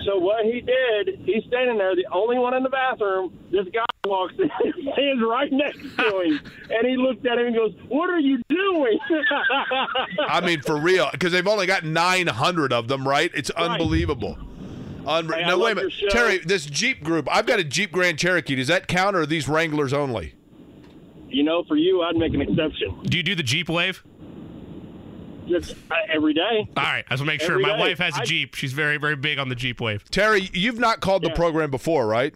So what he did, he's standing there, the only one in the bathroom. This guy walks in, *laughs* stands right next to him, *laughs* and he looked at him and goes, "What are you doing?" I mean, for real, because they've only got 900 of them, right? It's unbelievable. Unre- Hey, I now, wait a minute. Terry, this Jeep group, I've got a Jeep Grand Cherokee. Does that count, or are these Wranglers only? you know, for you, I'd make an exception. Do you do the Jeep wave? Just uh, every day. All right, I just want to make sure. Every My day. wife has a I- Jeep. She's very, very big on the Jeep wave. Terry, you've not called the program before, right?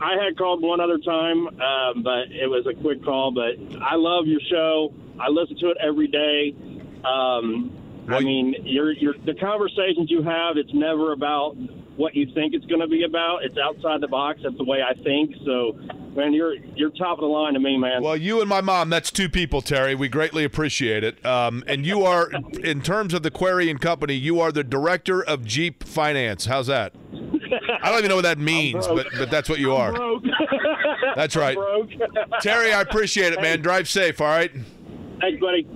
I had called one other time, um, but it was a quick call. But I love your show. I listen to it every day. Um, I mean, your your the conversations you have. It's never about what you think it's going to be about. It's outside the box. That's the way I think. So, man, you're you're top of the line to me, man. Well, you and my mom, that's two people, Terry. We greatly appreciate it. Um, and you are, in terms of the Query and Company, you are the director of Jeep Finance. How's that? I don't even know what that means, but, but that's what you are. That's right. *laughs* Terry, I appreciate it, man. Drive safe, all right? Thanks, buddy.